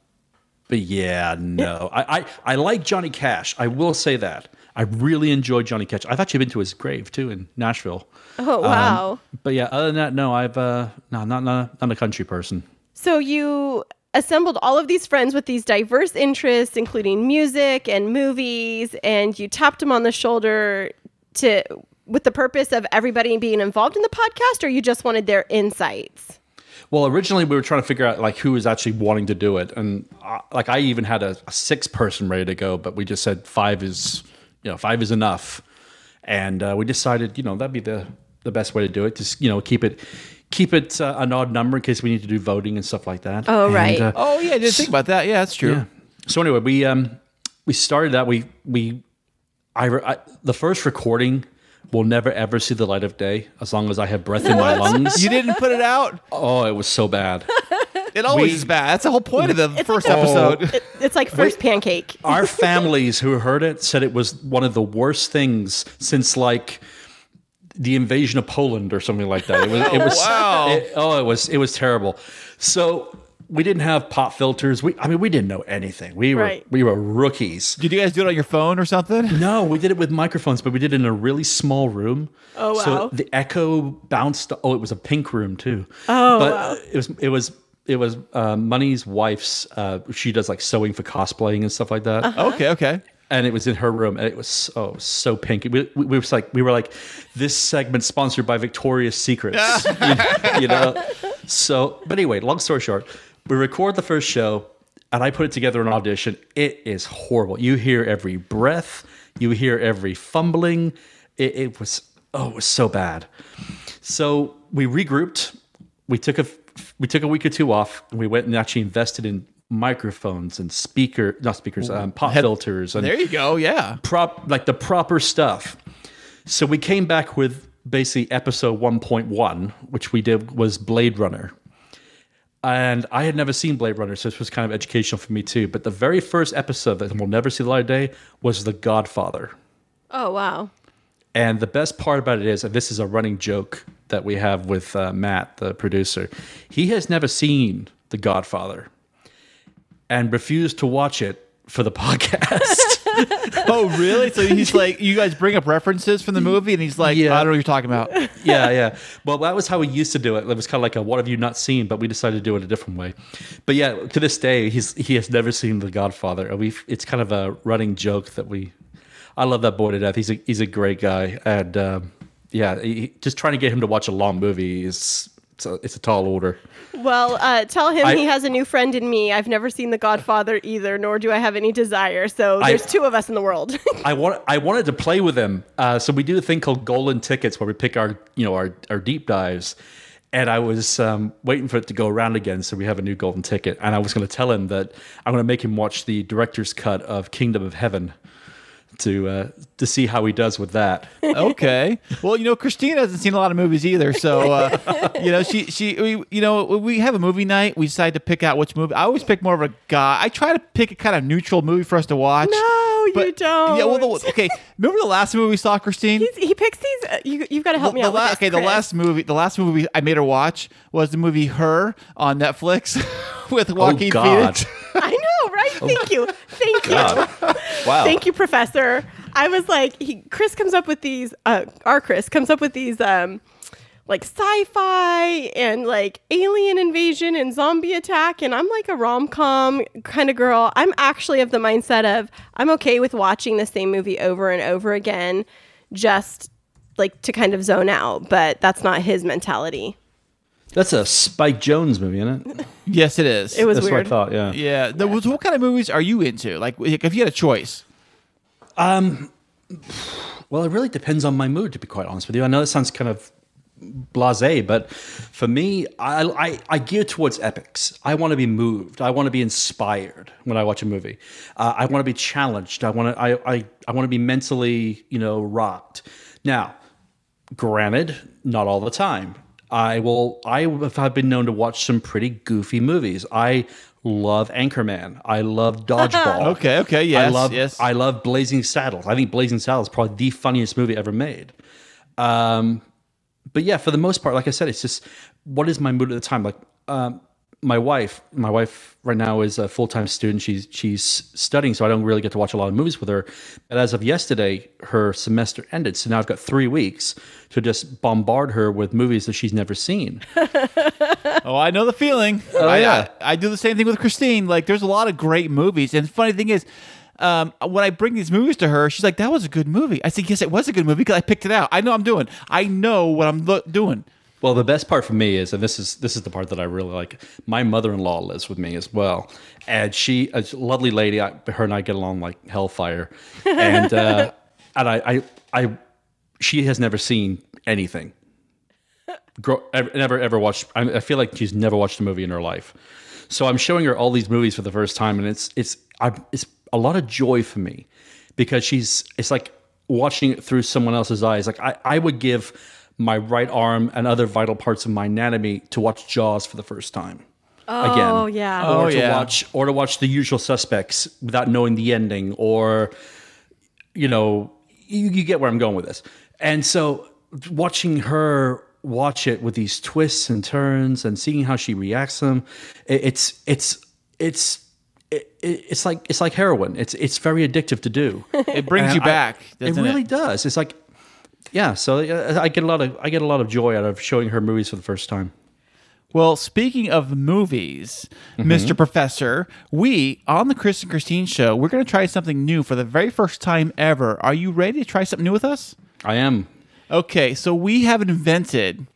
but yeah, no, I, I I like Johnny Cash. I will say that I really enjoyed Johnny Cash. I've actually been to his grave too in Nashville. oh wow. Um, But yeah, other than that, no, I've uh, no, not not not a country person. So you assembled all of these friends with these diverse interests, including music and movies, and you tapped them on the shoulder to with the purpose of everybody being involved in the podcast, or you just wanted their insights? Well, originally we were trying to figure out like who was actually wanting to do it, and uh, like I even had a, a six person ready to go, but we just said five is you know five is enough, and uh, we decided you know that'd be the the best way to do it. Just you know keep it keep it uh, an odd number in case we need to do voting and stuff like that. Oh, And, right. uh, Oh yeah, I didn't think about that. Yeah, that's true. yeah. So anyway, we um we started that. We we I, I the first recording will never ever see the light of day as long as I have breath in my lungs. You didn't put it out. oh, it was so bad. It always We- is bad. That's the whole point of the first like- episode. It, it's like first pancake. Our families who heard it said it was one of the worst things since like the invasion of Poland or something like that. It was. It oh, was. wow. it- oh, it was. It was terrible. So we didn't have pop filters. We. I mean, we didn't know anything. We were. Right. We were rookies. Did you guys do it on your phone or something? No, we did it with microphones, but we did it in a really small room. Oh, wow. So the echo bounced. Oh, it was a pink room too. Oh, but wow. it was. It was. It was uh, Money's wife's. Uh, she does like sewing for cosplaying and stuff like that. Uh-huh. Okay, okay. and it was in her room, and it was so so pink. We, we, we was like we were like this segment sponsored by Victoria's Secrets, you, you know. So, but anyway, long story short, we record the first show, and I put it together an audition. It is horrible. You hear every breath, you hear every fumbling. It, it was oh, it was so bad. So we regrouped. We took a we took a week or two off, and we went and actually invested in microphones and speaker not speakers um, pop filters and There you go. Yeah. prop like the proper stuff. So we came back with basically episode 1.1, which we did was Blade Runner. And I had never seen Blade Runner, so this was kind of educational for me too. But the very first episode that we'll never see the light of day was The Godfather. Oh wow. And the best part about it is, and this is a running joke that we have with uh, Matt, the producer, he has never seen The Godfather and refused to watch it for the podcast. Oh, really? So he's like, you guys bring up references from the movie, and he's like, Yeah. I don't know what you're talking about. yeah, yeah. Well, that was how we used to do it. It was kind of like a "What have you not seen?" But we decided to do it a different way. But yeah, to this day, he's he has never seen The Godfather. And we it's kind of a running joke that we. I love that boy to death. He's a he's a great guy, and um, yeah, he, just trying to get him to watch a long movie is it's a, it's a tall order. Well, uh, tell him I- he has a new friend in me. I've never seen The Godfather either, nor do I have any desire. So there's two of us in the world. I want I wanted to play with him. Uh, so we do a thing called golden tickets where we pick our you know our, our deep dives. And I was um, waiting for it to go around again, so we have a new golden ticket. And I was going to tell him that I'm going to make him watch the director's cut of Kingdom of Heaven to uh, to see how he does with that. okay. Well, you know, Christina hasn't seen a lot of movies either, so uh, you know, she she we, you know we have a movie night. We decide to pick out which movie. I always pick more of a guy. I try to pick a kind of neutral movie for us to watch. No, you don't. Yeah. Well, the, okay. Remember the last movie we saw, Kristine? He's, he picks these. Uh, you, you've got to help me the out. with la- this, okay, the last movie, the last movie I made her watch was the movie Her on Netflix with Joaquin oh God! Phoenix. I know, right? Thank you. Thank you. Wow. Thank you, Professor. I was like, he, Kris comes up with these. Uh, our Kris comes up with these. Um, like sci-fi and like alien invasion and zombie attack and I'm like a rom-com kind of girl. I'm actually of the mindset of I'm okay with watching the same movie over and over again just like to kind of zone out, but that's not his mentality. That's a Spike Jonze movie, isn't it? Yes, it is. It was That's weird. what I thought. Yeah. Yeah. The, what kind of movies are you into? Like, if you had a choice. Well, it really depends on my mood, to be quite honest with you. I know it sounds kind of blasé, but for me, I, I, I gear towards epics. I want to be moved. I want to be inspired when I watch a movie. Uh, I want to be challenged. I want to I, I, I want to be mentally, you know, rocked. Now, granted, not all the time. I will. I have been known to watch some pretty goofy movies. I love Anchorman. I love Dodgeball. Okay, okay, yes, I love. yes. I love Blazing Saddles. I think Blazing Saddles is probably the funniest movie ever made. Um, but yeah, for the most part, like I said, it's just what is my mood at the time. Like um, my wife, my wife right now is a full time student. She's she's studying, so I don't really get to watch a lot of movies with her. But as of yesterday, her semester ended, so now I've got three weeks to just bombard her with movies that she's never seen. Oh, I know the feeling. Oh, I, yeah. I, I do the same thing with Kristine. Like, there's a lot of great movies, and the funny thing is, um, when I bring these movies to her, she's like, "That was a good movie." I said, "Yes, it was a good movie because I picked it out. I know I'm doing. I know what I'm lo- doing." Well, the best part for me is, and this is this is the part that I really like. My mother-in-law lives with me as well, and she, a lovely lady. I, her and I get along like hellfire, and uh, and I, I, I, she has never seen anything. Grow, ever, never ever watched. I, I feel like she's never watched a movie in her life. So I'm showing her all these movies for the first time, and it's it's I, it's a lot of joy for me because she's it's like watching it through someone else's eyes. Like I, I would give my right arm and other vital parts of my anatomy to watch Jaws for the first time. Oh, Again. Oh yeah. Oh, or to yeah. watch or to watch the usual suspects without knowing the ending or you know you, you get where i'm going with this and so watching her watch it with these twists and turns and seeing how she reacts to them it, it's it's it's it, it- it's like it's like heroin it's it's very addictive to do It brings And you I- back. it doesn't really does it's like yeah so uh, i get a lot of i get a lot of joy out of showing her movies for the first time Well, speaking of movies, Mm-hmm. Mr. Professor, we on the Kris and Kristine show, we're going to try something new for the very first time ever. Are you ready to try something new with us? i am Okay, so we have invented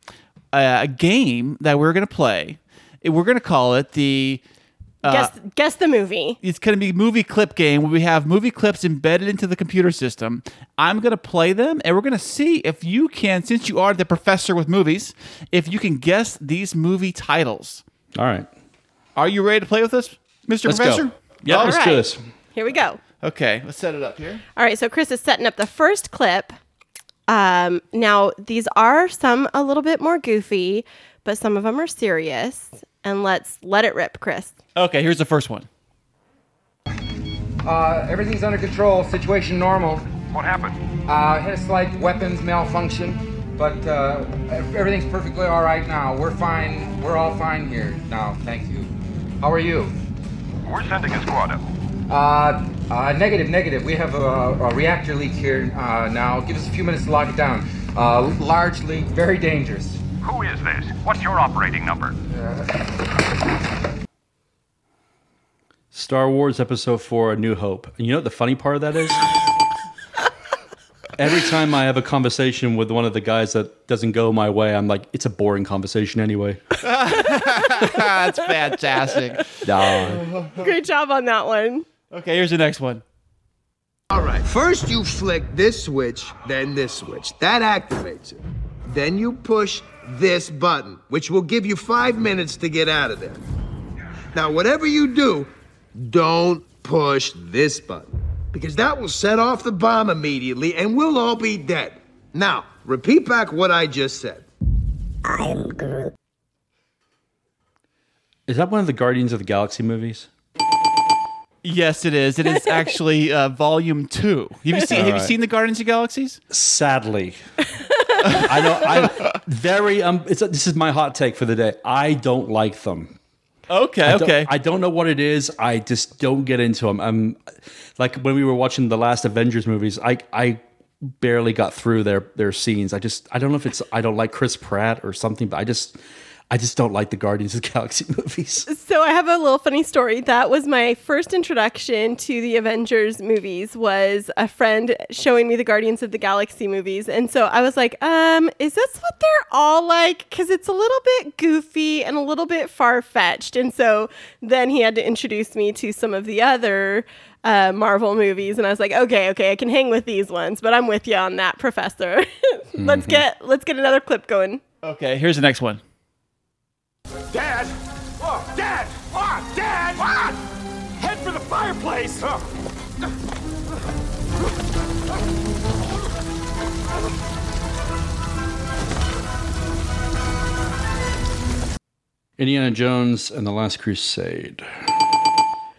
a, a game that we're going to play. We're going to call it the. Guess guess the movie. It's going to be movie clip game where we have movie clips embedded into the computer system. I'm going to play them, and we're going to see if you can, since you are the professor with movies, if you can guess these movie titles. all right Are you ready to play with us, Mr. let's Professor? go yeah let's right. do this Here we go. Okay, let's set it up here. All right, so Kris is setting up the first clip. Um, now these are some a little bit more goofy, but some of them are serious. And let's let it rip, Kris. Okay, here's the first one. Uh, everything's under control. Situation normal. What happened? Uh, had a slight weapons malfunction, but uh, everything's perfectly all right now. We're fine. We're all fine here now. Thank you. How are you? We're sending a squad up. Uh, uh, negative, negative. We have a, a reactor leak here uh, now. Give us a few minutes to lock it down. Uh, large leak, very dangerous. Who is this? What's your operating number? Star Wars Episode 4 A New Hope. And you know what the funny part of that is? Every time I have a conversation with one of the guys that doesn't go my way, I'm like, it's a boring conversation anyway. That's fantastic. Nah. Great job on that one. Okay, here's the next one. All right. First, you flick this switch, then this switch. That activates it. Then you push this button, which will give you five minutes to get out of there. Now, whatever you do, don't push this button, because that will set off the bomb immediately and we'll all be dead. Now, repeat back what I just said. I am Groot. Is that one of the Guardians of the Galaxy movies? Yes, it is. It is actually uh, volume two. Have you seen? have you seen the Guardians of the Galaxies? Sadly. I know. I very um. It's a, this is my hot take for the day. I don't like them. Okay, I okay. I don't know what it is. I just don't get into them. I'm like when we were watching the last Avengers movies. I I barely got through their their scenes. I just I don't know if it's I don't like Chris Pratt or something, but I just I just don't like the Guardians of the Galaxy movies. So I have a little funny story. That was my first introduction to the Avengers movies. Was a friend showing me the Guardians of the Galaxy movies, and so I was like, "Um, is this what they're all like?" Because it's a little bit goofy and a little bit far fetched. And so then he had to introduce me to some of the other uh, Marvel movies, and I was like, okay, okay, I can hang with these ones, but I'm with you on that, Professor. let's Mhm. get let's get another clip going. Okay, here's the next one. Dad! Oh, Dad! What? Dad! What? Head for the fireplace! Oh. Indiana Jones and the Last Crusade.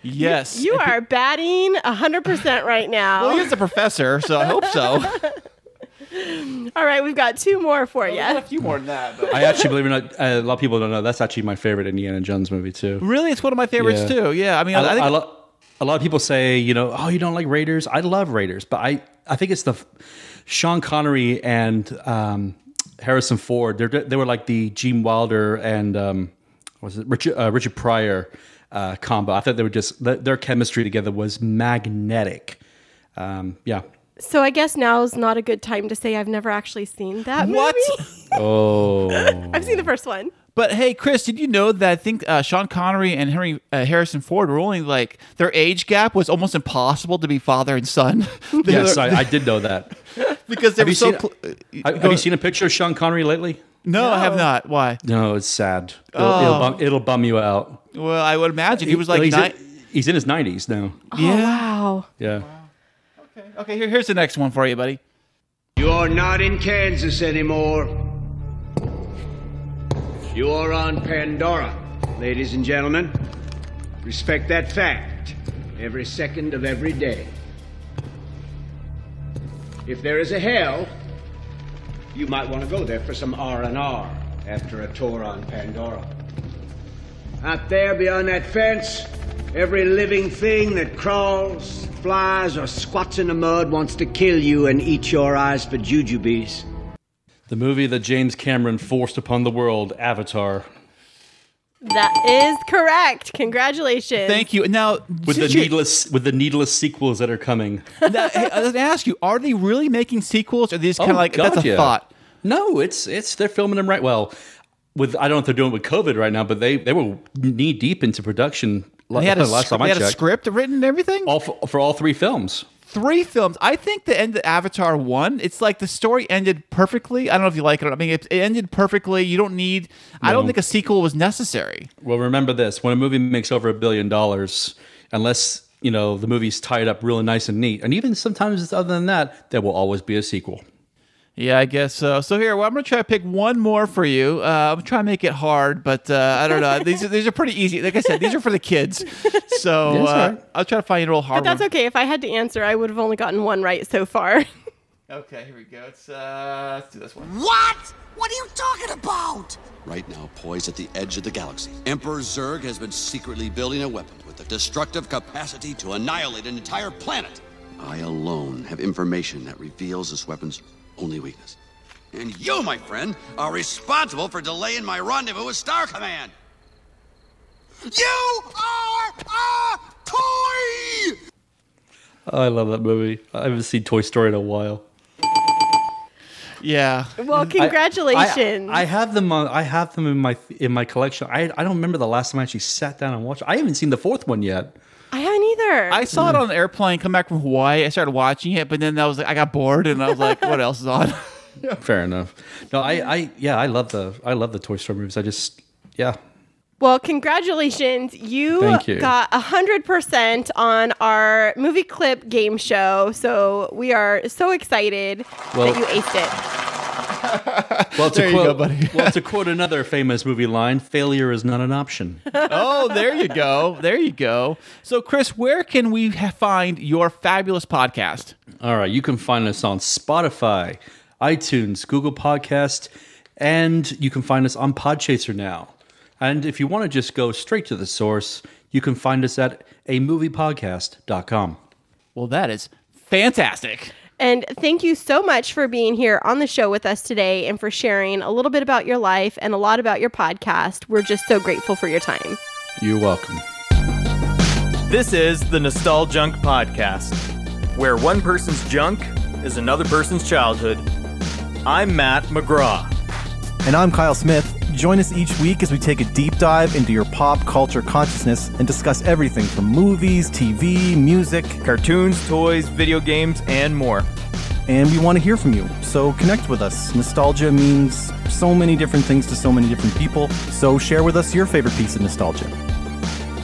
Yes. You are batting 100% right now. Well, he's a professor, so I hope so. All right, we've got two more for you. a few more than that. But. I actually believe it or not, a lot of people don't know that's actually my favorite Indiana Jones movie too. Really, it's one of my favorites Yeah. too. Yeah, I mean, I, I, think I lo- a lot of people say, you know, oh, you don't like Raiders. I love Raiders, but I, I think it's the Sean Connery and um, Harrison Ford. They're, they were like the Gene Wilder and um, was it Richard uh, Richard Pryor uh, combo. I thought they were just their chemistry together was magnetic. Um, yeah. So I guess now is not a good time to say I've never actually seen that What? movie. Oh. I've seen the first one. But hey, Chris, did you know that I think uh, Sean Connery and Henry uh, Harrison Ford were only like their age gap was almost impossible to be father and son. They yes, were- I, I did know that. because they have were you so. seen, cl- have, have you seen a picture of Sean Connery lately? no, I have not. Why? No, it's sad. It'll, Oh. it'll, bum, it'll bum you out. Well, I would imagine he was like he's, nine. in, he's in his nineties now. Yeah. Wow. Yeah. Okay, here, here's the next one for you, buddy. You're not in Kansas anymore. You're on Pandora, ladies and gentlemen. Respect that fact every second of every day. If there is a hell, you might want to go there for some R&R after a tour on Pandora. Out there beyond that fence, every living thing that crawls, flies, or squats in the mud wants to kill you and eat your eyes for jujubes. The movie that James Cameron forced upon the world, Avatar, That is correct. Congratulations. Thank you. Now, with the since you- needless with the needless sequels that are coming. now, hey, I was gonna ask you: Are they really making sequels, or are these kind of oh, like that's a Oh, yeah. thought? No, it's it's they're filming them right. Well, with I don't know if they're doing it with COVID right now, but they they were knee deep into production. They had a, last time they I had a checked. script written and everything. all for, for all three films. Three films. I think the end of Avatar one. It's like the story ended perfectly. I don't know if you like it. or not. I mean, it, it ended perfectly. You don't need. I don't No. think a sequel was necessary. Well, remember this: when a movie makes over a billion dollars, unless you know the movie's tied up really nice and neat, and even sometimes it's other than that, there will always be a sequel. Yeah, I guess so. So here, well, I'm gonna try to pick one more for you. Uh, I'm trying to make it hard, but uh, I don't know. these are, these are pretty easy. Like I said, these are for the kids. So uh. I'll try to find a real hard But that's one. okay. If I had to answer, I would have only gotten one right so far. Okay, here we go. It's uh, let's do this one. What? What are you talking about? Right now, poised at the edge of the galaxy, Emperor Zurg has been secretly building a weapon with the destructive capacity to annihilate an entire planet. I alone have information that reveals this weapon's only weakness. And you, my friend, are responsible for delaying my rendezvous with Star Command. You are a toy! I love that movie. I haven't seen Toy Story in a while. Yeah. Well, I- congratulations. I, I have them. On, I have them in my in my collection. I I don't remember the last time I actually sat down and watched. I haven't seen the fourth one yet. I haven't either. I saw it on an airplane, come back from Hawaii. I started watching it, but then I was like, I got bored, and I was like, what else is on? Fair enough. No, I I yeah, I love the I love the Toy Story movies. I just yeah. Well, congratulations. You, Thank you. got 100% on our movie clip game show. So we are so excited Well- that you aced it. Well, to There you quote, go, buddy. well, to quote another famous movie line, "Failure is not an option." oh, there you go. There you go. So, Chris, where can we ha- find your fabulous podcast? All right, you can find us on Spotify, iTunes, Google Podcast, and you can find us on Podchaser now. And if you want to just go straight to the source, you can find us at a moviepodcast.com. Well, that is fantastic. And thank you so much for being here on the show with us today and for sharing a little bit about your life and a lot about your podcast. We're just so grateful for your time. You're welcome. This is the Nostaljunk Podcast, where one person's junk is another person's childhood. I'm Matt McGraw. And I'm Kyle Smith. Join us each week as we take a deep dive into your pop culture consciousness and discuss everything from movies, TV, music, cartoons, toys, video games, and more. And we want to hear from you, so connect with us. Nostalgia means so many different things to so many different people, so share with us your favorite piece of nostalgia.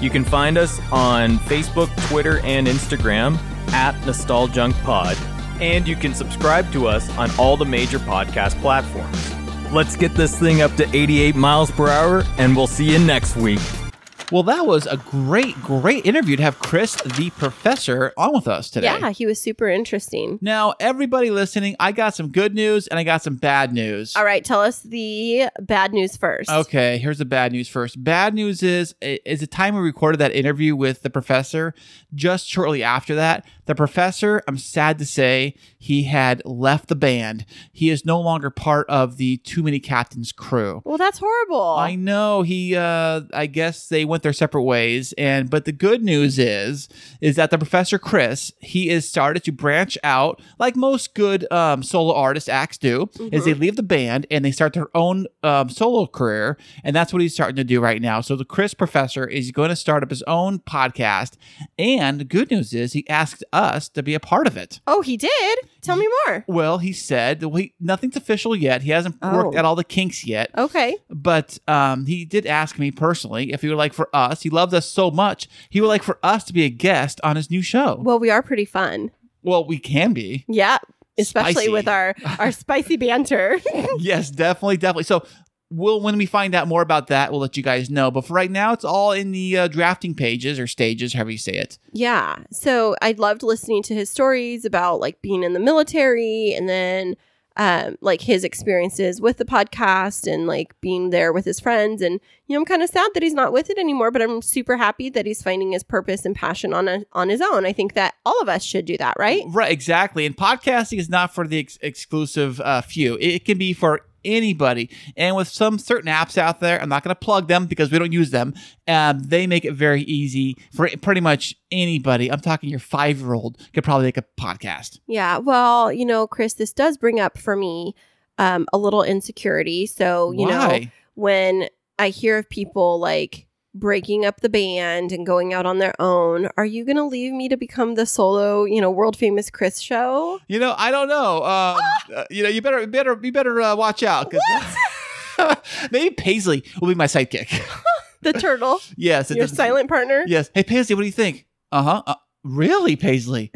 You can find us on Facebook, Twitter, and Instagram at NostalJunkPod. And you can subscribe to us on all the major podcast platforms. Let's get this thing up to 88 miles per hour, and we'll see you next week. Well, that was a great, great interview to have Chris, the professor, on with us today. Yeah, he was super interesting. Now, everybody listening, I got some good news and I got some bad news. All right, tell us the bad news first. Okay, here's the bad news first. Bad news is is the time we recorded that interview with the professor. Just shortly after that, the professor, I'm sad to say, he had left the band. He is no longer part of the Too Many Captains crew. Well, that's horrible. I know he. Uh, I guess they went their separate ways. And but the good news is, is that the professor Chris he is started to branch out like most good um, solo artist acts do. Is they leave the band and they start their own um, solo career, and that's what he's starting to do right now. So the Chris professor is going to start up his own podcast, and the good news is he asked us to be a part of it. Oh, he did? Tell me more. Well, he said well, he, nothing's official yet. He hasn't worked Oh. out all the kinks yet. Okay. But um, he did ask me personally if he would like for us. He loves us so much. He would like for us to be a guest on his new show. Well, we are pretty fun. Well, we can be. Yeah, especially Spicy. with our our spicy banter. yes, definitely, definitely. So. We'll, when we find out more about that, we'll let you guys know. But for right now, it's all in the uh, drafting pages or stages, however you say it. Yeah. So I loved listening to his stories about like being in the military and then um like his experiences with the podcast and like being there with his friends and you know I'm kind of sad that he's not with it anymore but I'm super happy that he's finding his purpose and passion on a, on his own. I think that all of us should do that, right? Right, exactly. And podcasting is not for the ex- exclusive uh, few. It can be for anybody. And with some certain apps out there, I'm not going to plug them because we don't use them. Um, they make it very easy for pretty much anybody. I'm talking your five year old could probably make a podcast. Yeah. Well, you know, Kris, this does bring up for me um, a little insecurity. So, you know, when I hear of people like breaking up the band and going out on their own, are you going to leave me to become the solo, you know, world famous Kris show? You know, I don't know. Um, uh, you know, you better, better, you better uh, watch out because maybe Paisley will be my sidekick. The turtle, yes, your silent partner? Yes. Hey, Paisley, what do you think? Uh-huh. Uh Really, Paisley?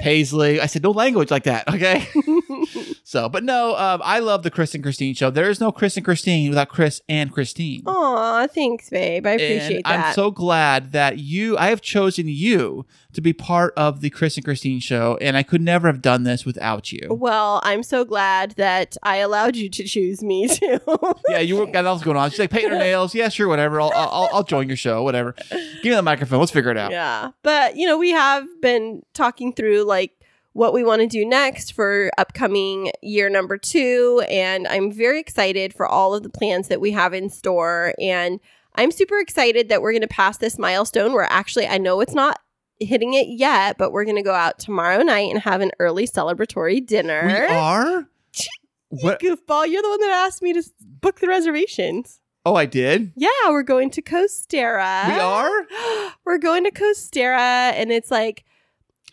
Paisley. I said no language like that. Okay. so, but no, um, I love the Kris and Kristine show. There is no Kris and Kristine without Kris and Kristine. Aw, thanks, babe. I appreciate and that. I'm so glad that you, I have chosen you to be part of the Kris and Kristine show, and I could never have done this without you. well, I'm so glad that I allowed you to choose me too. yeah, you were got else going on. She's like painting her nails. Yeah, sure, whatever. I'll, I'll, I'll join your show, whatever. Give me the microphone. Let's figure it out. Yeah. But, you know, we have been talking through like what we want to do next for upcoming year number two. And I'm very excited for all of the plans that we have in store. And I'm super excited that we're going to pass this milestone where actually I know it's not hitting it yet, but we're going to go out tomorrow night and have an early celebratory dinner. We are. What? Goofball, you're the one that asked me to book the reservations. Oh, I did. Yeah, we're going to Coasterra. We are. We're going to Coasterra, and it's like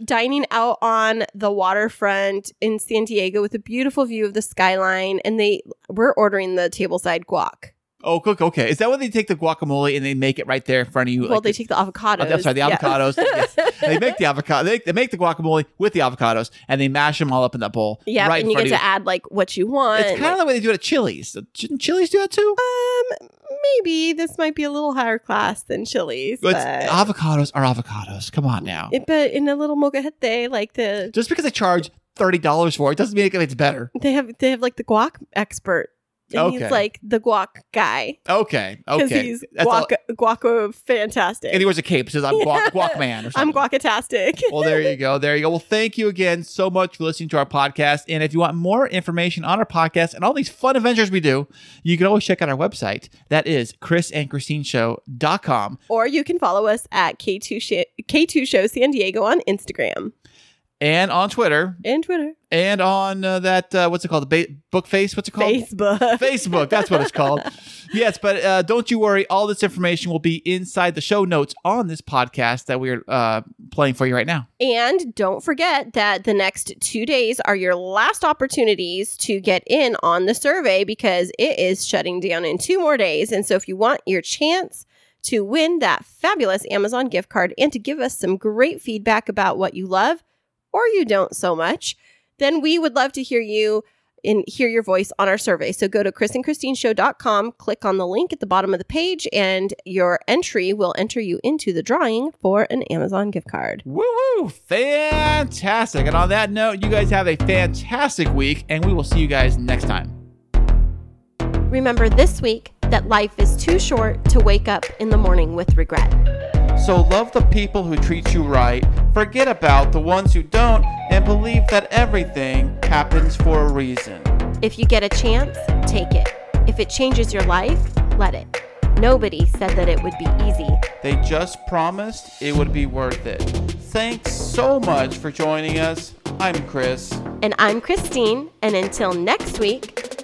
dining out on the waterfront in San Diego with a beautiful view of the skyline. And they we're ordering the tableside guac. Oh, cook. Okay, is that when they take the guacamole and they make it right there in front of you? well, like they the- take the avocados. Oh, that's right, the Yeah. avocados. Yes. They make the avocado. They, they make the guacamole with the avocados, and they mash them all up in that bowl. Yeah, right and you get to add like what you want. It's kind of the way they do it at Chili's. Shouldn't Chili's do that too? um, maybe this might be a little higher class than Chili's, But but, avocados are avocados. Come on now. it- but in a little molcajete, like the Just because they charge thirty dollars for it doesn't mean it's better. they have they have like the guac expert. And Okay. he's like the guac guy. Okay, Because okay. he's That's all- guac guaco fantastic. and he wears a cape. Says I'm guac, guac man or I'm guacatastic. well, there you go. There you go. Well, thank you again so much for listening to our podcast. And if you want more information on our podcast and all these fun adventures we do, you can always check out our website. That is krisandkristineshow.com. or you can follow us at K2 Sh- K2 Show San Diego on Instagram. And on Twitter, and Twitter, and on uh, that uh, what's it called? The ba- book face. What's it called? Facebook. Facebook. That's what it's called. yes, but uh, don't you worry. All this information will be inside the show notes on this podcast that we're uh, playing for you right now. And don't forget that the next two days are your last opportunities to get in on the survey because it is shutting down in two more days. And so if you want your chance to win that fabulous Amazon gift card and to give us some great feedback about what you love or you don't so much, then we would love to hear you and hear your voice on our survey. So go to krisandkristineshow.com, click on the link at the bottom of the page, and your entry will enter you into the drawing for an Amazon gift card. Woo woo! Fantastic. And on that note, you guys have a fantastic week, and we will see you guys next time. Remember this week that life is too short to wake up in the morning with regret. So love the people who treat you right, forget about the ones who don't, and believe that everything happens for a reason. If you get a chance, take it. If it changes your life, let it. Nobody said that it would be easy. They just promised it would be worth it. Thanks so much for joining us. I'm Kris. And I'm Kristine, and until next week,